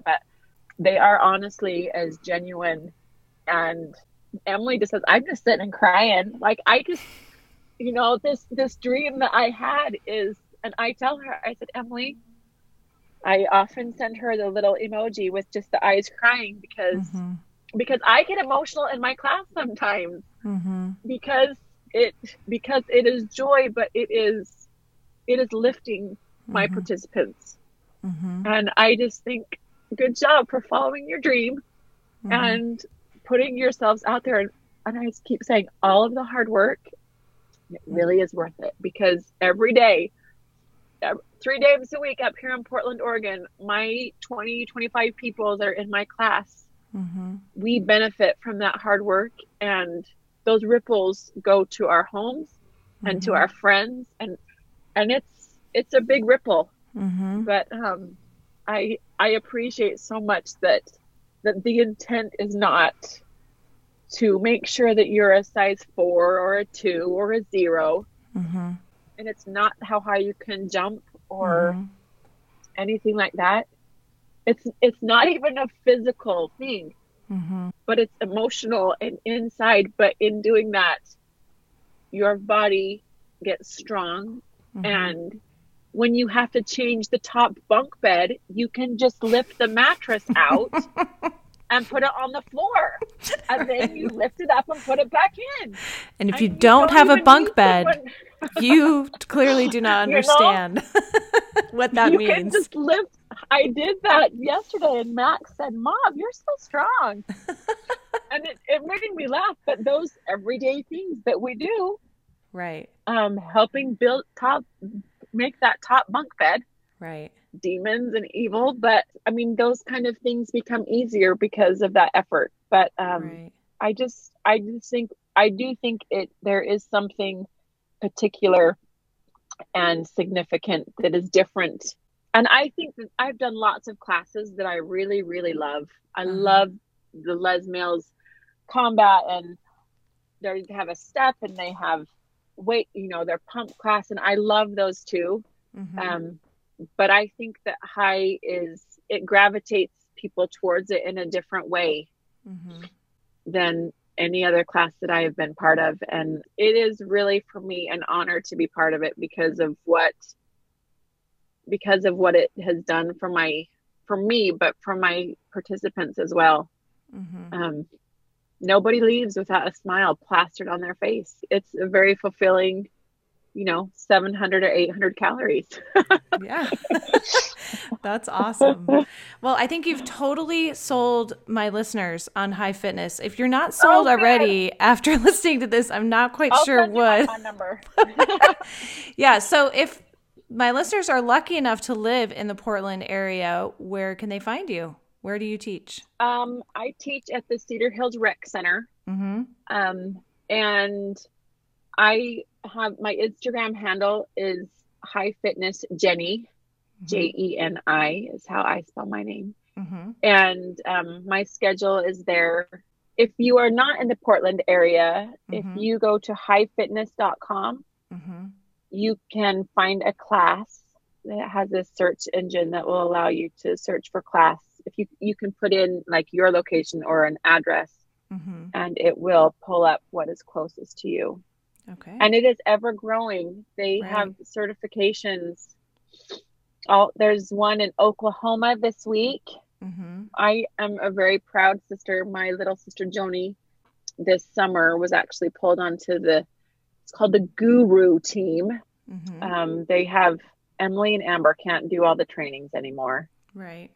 they are honestly as genuine and emily just says i'm just sitting and crying like i just you know this this dream that i had is and i tell her i said emily i often send her the little emoji with just the eyes crying because Mm-hmm. because i get emotional in my class sometimes Mm-hmm. because it because it is joy but it is it is lifting my Mhm. participants Mm-hmm. and i just think good job for following your dream Mm-hmm. and putting yourselves out there and, and i just keep saying all of the hard work it really is worth it because every day three days a week up here in portland oregon my 20 25 people that are in my class Mm-hmm. we benefit from that hard work and those ripples go to our homes and to Mhm. our friends and and it's it's a big ripple Mm-hmm. but um i i appreciate so much that that the intent is not to make sure that you're a size four or a two or a zero Mm-hmm. and it's not how high you can jump or Mhm. anything like that it's it's not even a physical thing Mm-hmm. but it's emotional and inside but in doing that your body gets strong Mhm. and when you have to change the top bunk bed you can just lift the mattress out and put it on the floor and then you lift it up and put it back in And if And you don't have a bunk bed, you clearly do not You know? understand what that you can means. just lift i did that yesterday and max said mom you're so strong and it, it made me laugh but those everyday things that we do Right, um, helping build top, make that top bunk bed. right. Demons and evil, but I mean, those kind of things become easier because of that effort. But um, right. I just, I just think, I do think it, there is something particular and significant that is different. And I think that I've done lots of classes that I really, really love. I mm-hmm. love the Les Mills combat and they have a step and they have weight, you know, their pump class. And I love those too. Mm-hmm. Um, but I think that high is, it gravitates people towards it in a different way mm-hmm. than any other class that I have been part of. And it is really for me an honor to be part of it because of what because of what it has done for my for me, but for my participants as well. Mm-hmm. Um, nobody leaves without a smile plastered on their face. It's a very fulfilling you know 700 or 800 calories. Yeah. That's awesome. Well i think you've totally sold my listeners on high fitness. If you're not sold oh, already after listening to this i'm not quite I'll sure what. my number. Yeah so if my listeners are lucky enough to live in the portland area where can they find you? Where do you teach? Um, i teach at the cedar hills rec center. Mm-hmm. um, and i have my Instagram handle is high fitness Jeni, mm-hmm. J E N I is how I spell my name. Mm-hmm. And um, my schedule is there. If you are not in the Portland area, mm-hmm. if you go to highfitness.com, mm-hmm. you can find a class that has a search engine that will allow you to search for class. If you you can put in like your location or an address, mm-hmm. and it will pull up what is closest to you. Okay. And it is ever growing. They right. have certifications. Oh, there's one in Oklahoma this week. Mm-hmm. I am a very proud sister. My little sister Joni this summer was actually pulled onto the it's called the Guru team. Mm-hmm. Um, they have Emily and Amber can't do all the trainings anymore. Right.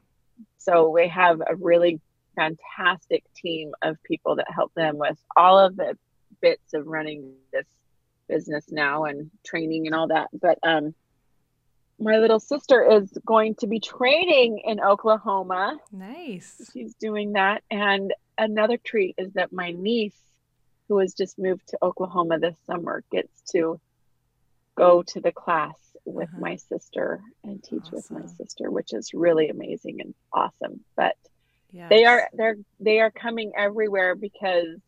So we have a really fantastic team of people that help them with all of the bits of running this business now and training and all that. But um, my little sister is going to be training in Oklahoma. Nice. She's doing that. And another treat is that my niece, who has just moved to Oklahoma this summer, gets to go to the class with uh-huh. my sister and teach awesome. with my sister, which is really amazing and awesome. But yes. they are they're they are coming everywhere because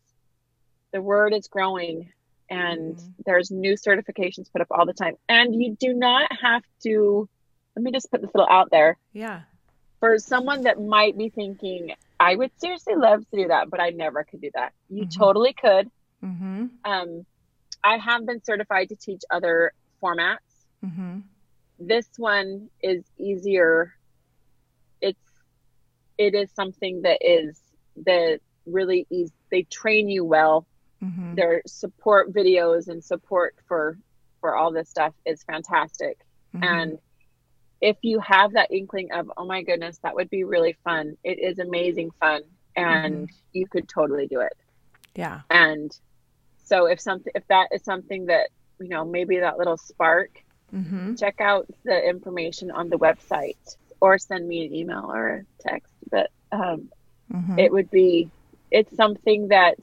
the word is growing and mm-hmm. there's new certifications put up all the time and you do not have to let me just put this little out there yeah for someone that might be thinking i would seriously love to do that but i never could do that you mm-hmm. totally could mm-hmm. um, i have been certified to teach other formats mm-hmm. this one is easier it's it is something that is that really easy they train you well mm-hmm. their support videos and support for for all this stuff is fantastic mm-hmm. and if you have that inkling of oh my goodness that would be really fun it is amazing fun and mm-hmm. you could totally do it yeah and so if something if that is something that you know maybe that little spark mm-hmm. check out the information on the website or send me an email or a text but um, mm-hmm. it would be it's something that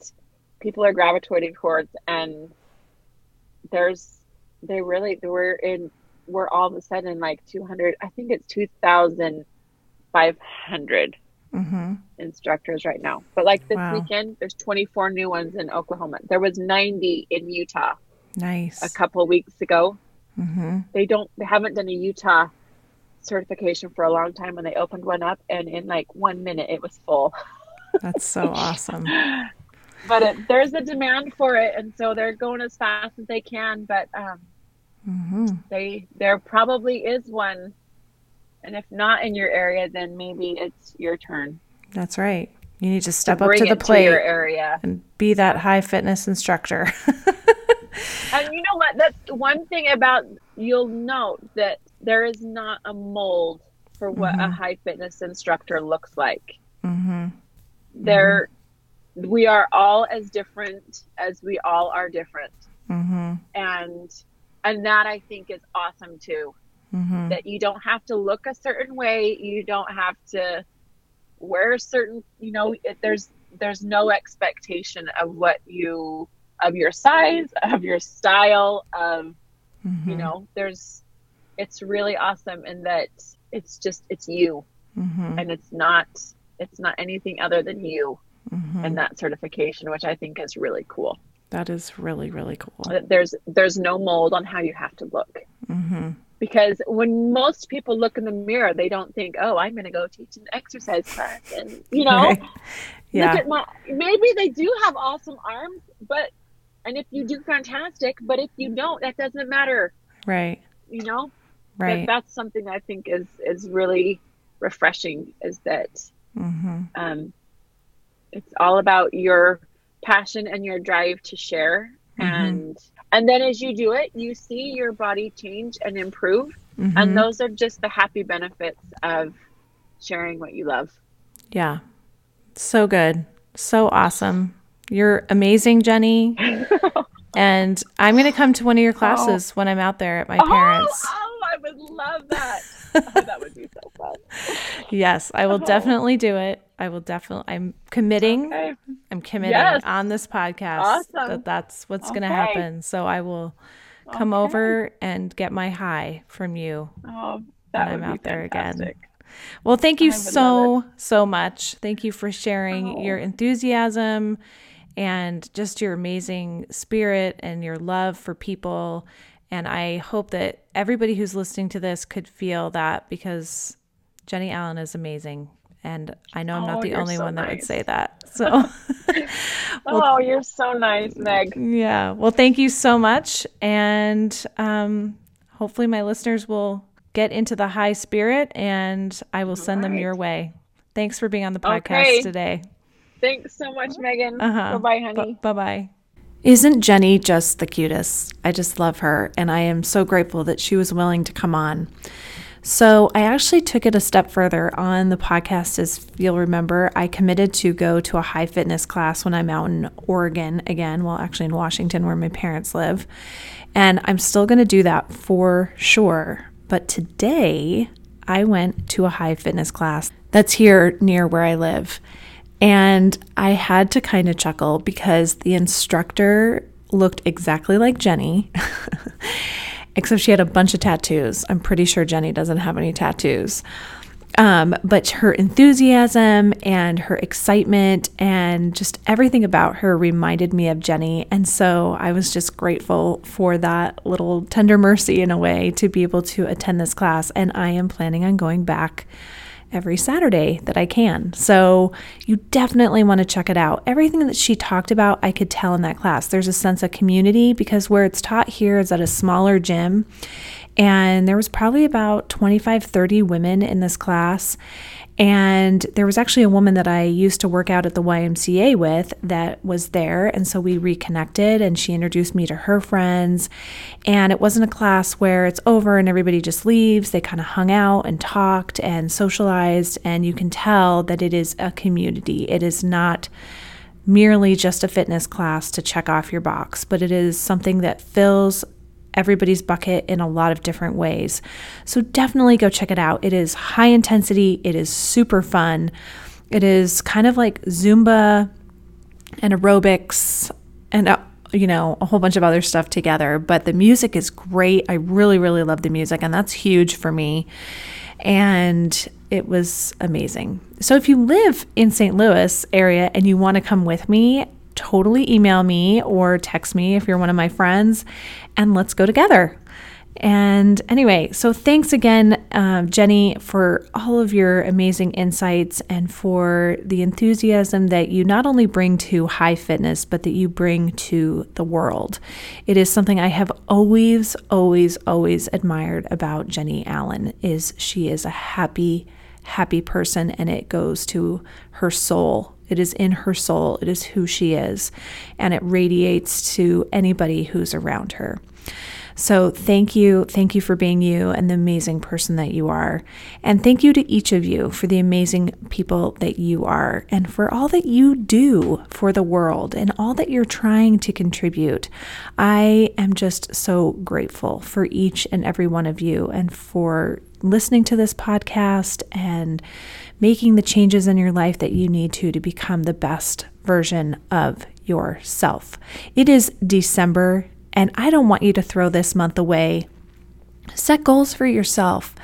people are gravitating towards and there's they really we're in we're all of a sudden like 200 i think it's 2500 mm-hmm. instructors right now. But like this wow. weekend there's 24 new ones in oklahoma. There was 90 in utah nice. a couple weeks ago. Mm-hmm. they don't they haven't done a utah certification for a long time. When they opened one up and in like one minute it was full. That's so awesome but it, there's a demand for it, and so they're going as fast as they can. But um, mm-hmm. they there probably is one, and if not in your area, then maybe it's your turn. That's right. You need to step to up to the plate to your area and be that high fitness instructor. and you know what? That's one thing about you'll note that there is not a mold for what mm-hmm. a high fitness instructor looks like. Mm-hmm. There we are all as different as we all are different mm-hmm. and and that i think is awesome too mm-hmm. that you don't have to look a certain way. You don't have to wear a certain, you know, it, there's, there's no expectation of what you, of your size, of your style, of, mm-hmm. you know, there's, it's really awesome in that it's just, it's you mm-hmm. and it's not, it's not anything other than you mm-hmm. and that certification, which I think is really cool. That is really really cool. There's there's no mold on how you have to look. Mm-hmm. Because when most people look in the mirror, they don't think, "Oh, I'm going to go teach an exercise class," and you know, right. yeah. look at my. Maybe they do have awesome arms, but and if you do, fantastic. But if you don't, that doesn't matter. Right. You know. Right. But that's something I think is is really refreshing. Is that mm-hmm. um, it's all about your passion and your drive to share. Mm-hmm. and and then as you do it you see your body change and improve. Mm-hmm. and those are just the happy benefits of sharing what you love. Yeah. So good. So awesome. You're amazing Jeni. And i'm going to come to one of your classes oh. when i'm out there at my oh, parents. oh i would love that. Oh, that would be yes i will oh. definitely do it I will definitely. I'm committing. Okay. I'm committing yes. on this podcast awesome. that that's what's okay. going to happen. So I will come okay. over and get my high from you oh, when I'm out there again. Well, thank you so so much. Thank you for sharing oh. your enthusiasm and just your amazing spirit and your love for people. And I hope that everybody who's listening to this could feel that because Jeni Allen is amazing and I know I'm not oh, the only so one nice. that would say that. So, well, oh, you're so nice, Meg. Yeah. Well, thank you so much. And um, hopefully, my listeners will get into the high spirit and I will send right. them your way. Thanks for being on the podcast okay. today. Thanks so much, Megan. Uh-huh. Bye bye, honey. B- bye bye. Isn't Jeni just the cutest? I just love her, and I am so grateful that she was willing to come on. So I actually took it a step further on the podcast. As you'll remember, I committed to go to a high fitness class when I'm out in Oregon again, well, actually in Washington, where my parents live. And I'm still going to do that for sure. But today, I went to a high fitness class that's here near where I live. And I had to kind of chuckle because the instructor looked exactly like Jeni. except she had a bunch of tattoos. I'm pretty sure Jeni doesn't have any tattoos. Um, but her enthusiasm and her excitement and just everything about her reminded me of Jeni. And so I was just grateful for that little tender mercy in a way to be able to attend this class. And I am planning on going back every Saturday that I can. So you definitely want to check it out. Everything that she talked about, I could tell in that class. There's a sense of community because where it's taught here is at a smaller gym. And there was probably about 25, 30 women in this class. And there was actually a woman that I used to work out at the YMCA with that was there. And so we reconnected and she introduced me to her friends. And it wasn't a class where it's over and everybody just leaves. They kind of hung out and talked and socialized. And you can tell that it is a community. It is not merely just a fitness class to check off your box, but it is something that fills everybody's bucket in a lot of different ways. So definitely go check it out. It is high intensity, it is super fun. It is kind of like Zumba and aerobics and uh, you know, a whole bunch of other stuff together, but the music is great. I really really love the music and that's huge for me. And it was amazing. So if you live in St. Louis area and you want to come with me, totally email me or text me if you're one of my friends and let's go together. And anyway, so thanks again, um, Jeni, for all of your amazing insights and for the enthusiasm that you not only bring to high fitness, but that you bring to the world. It is something I have always, always, always admired about Jeni Allen. Is she is a happy, happy person, and it goes to her soul it is in her soul, it is who she is, and it radiates to anybody who's around her. So thank you. Thank you for being you and the amazing person that you are. And thank you to each of you for the amazing people that you are and for all that you do for the world and all that you're trying to contribute. I am just so grateful for each and every one of you and for listening to this podcast and making the changes in your life that you need to to become the best version of yourself. It is December, and I don't want you to throw this month away. Set goals for yourself.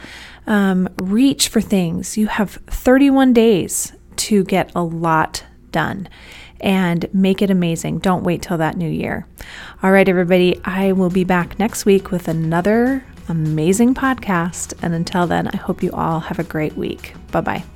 Um, reach for things. You have 31 days to get a lot done and make it amazing. Don't wait till that new year. All right, everybody, I will be back next week with another amazing podcast. And until then, I hope you all have a great week. Bye bye.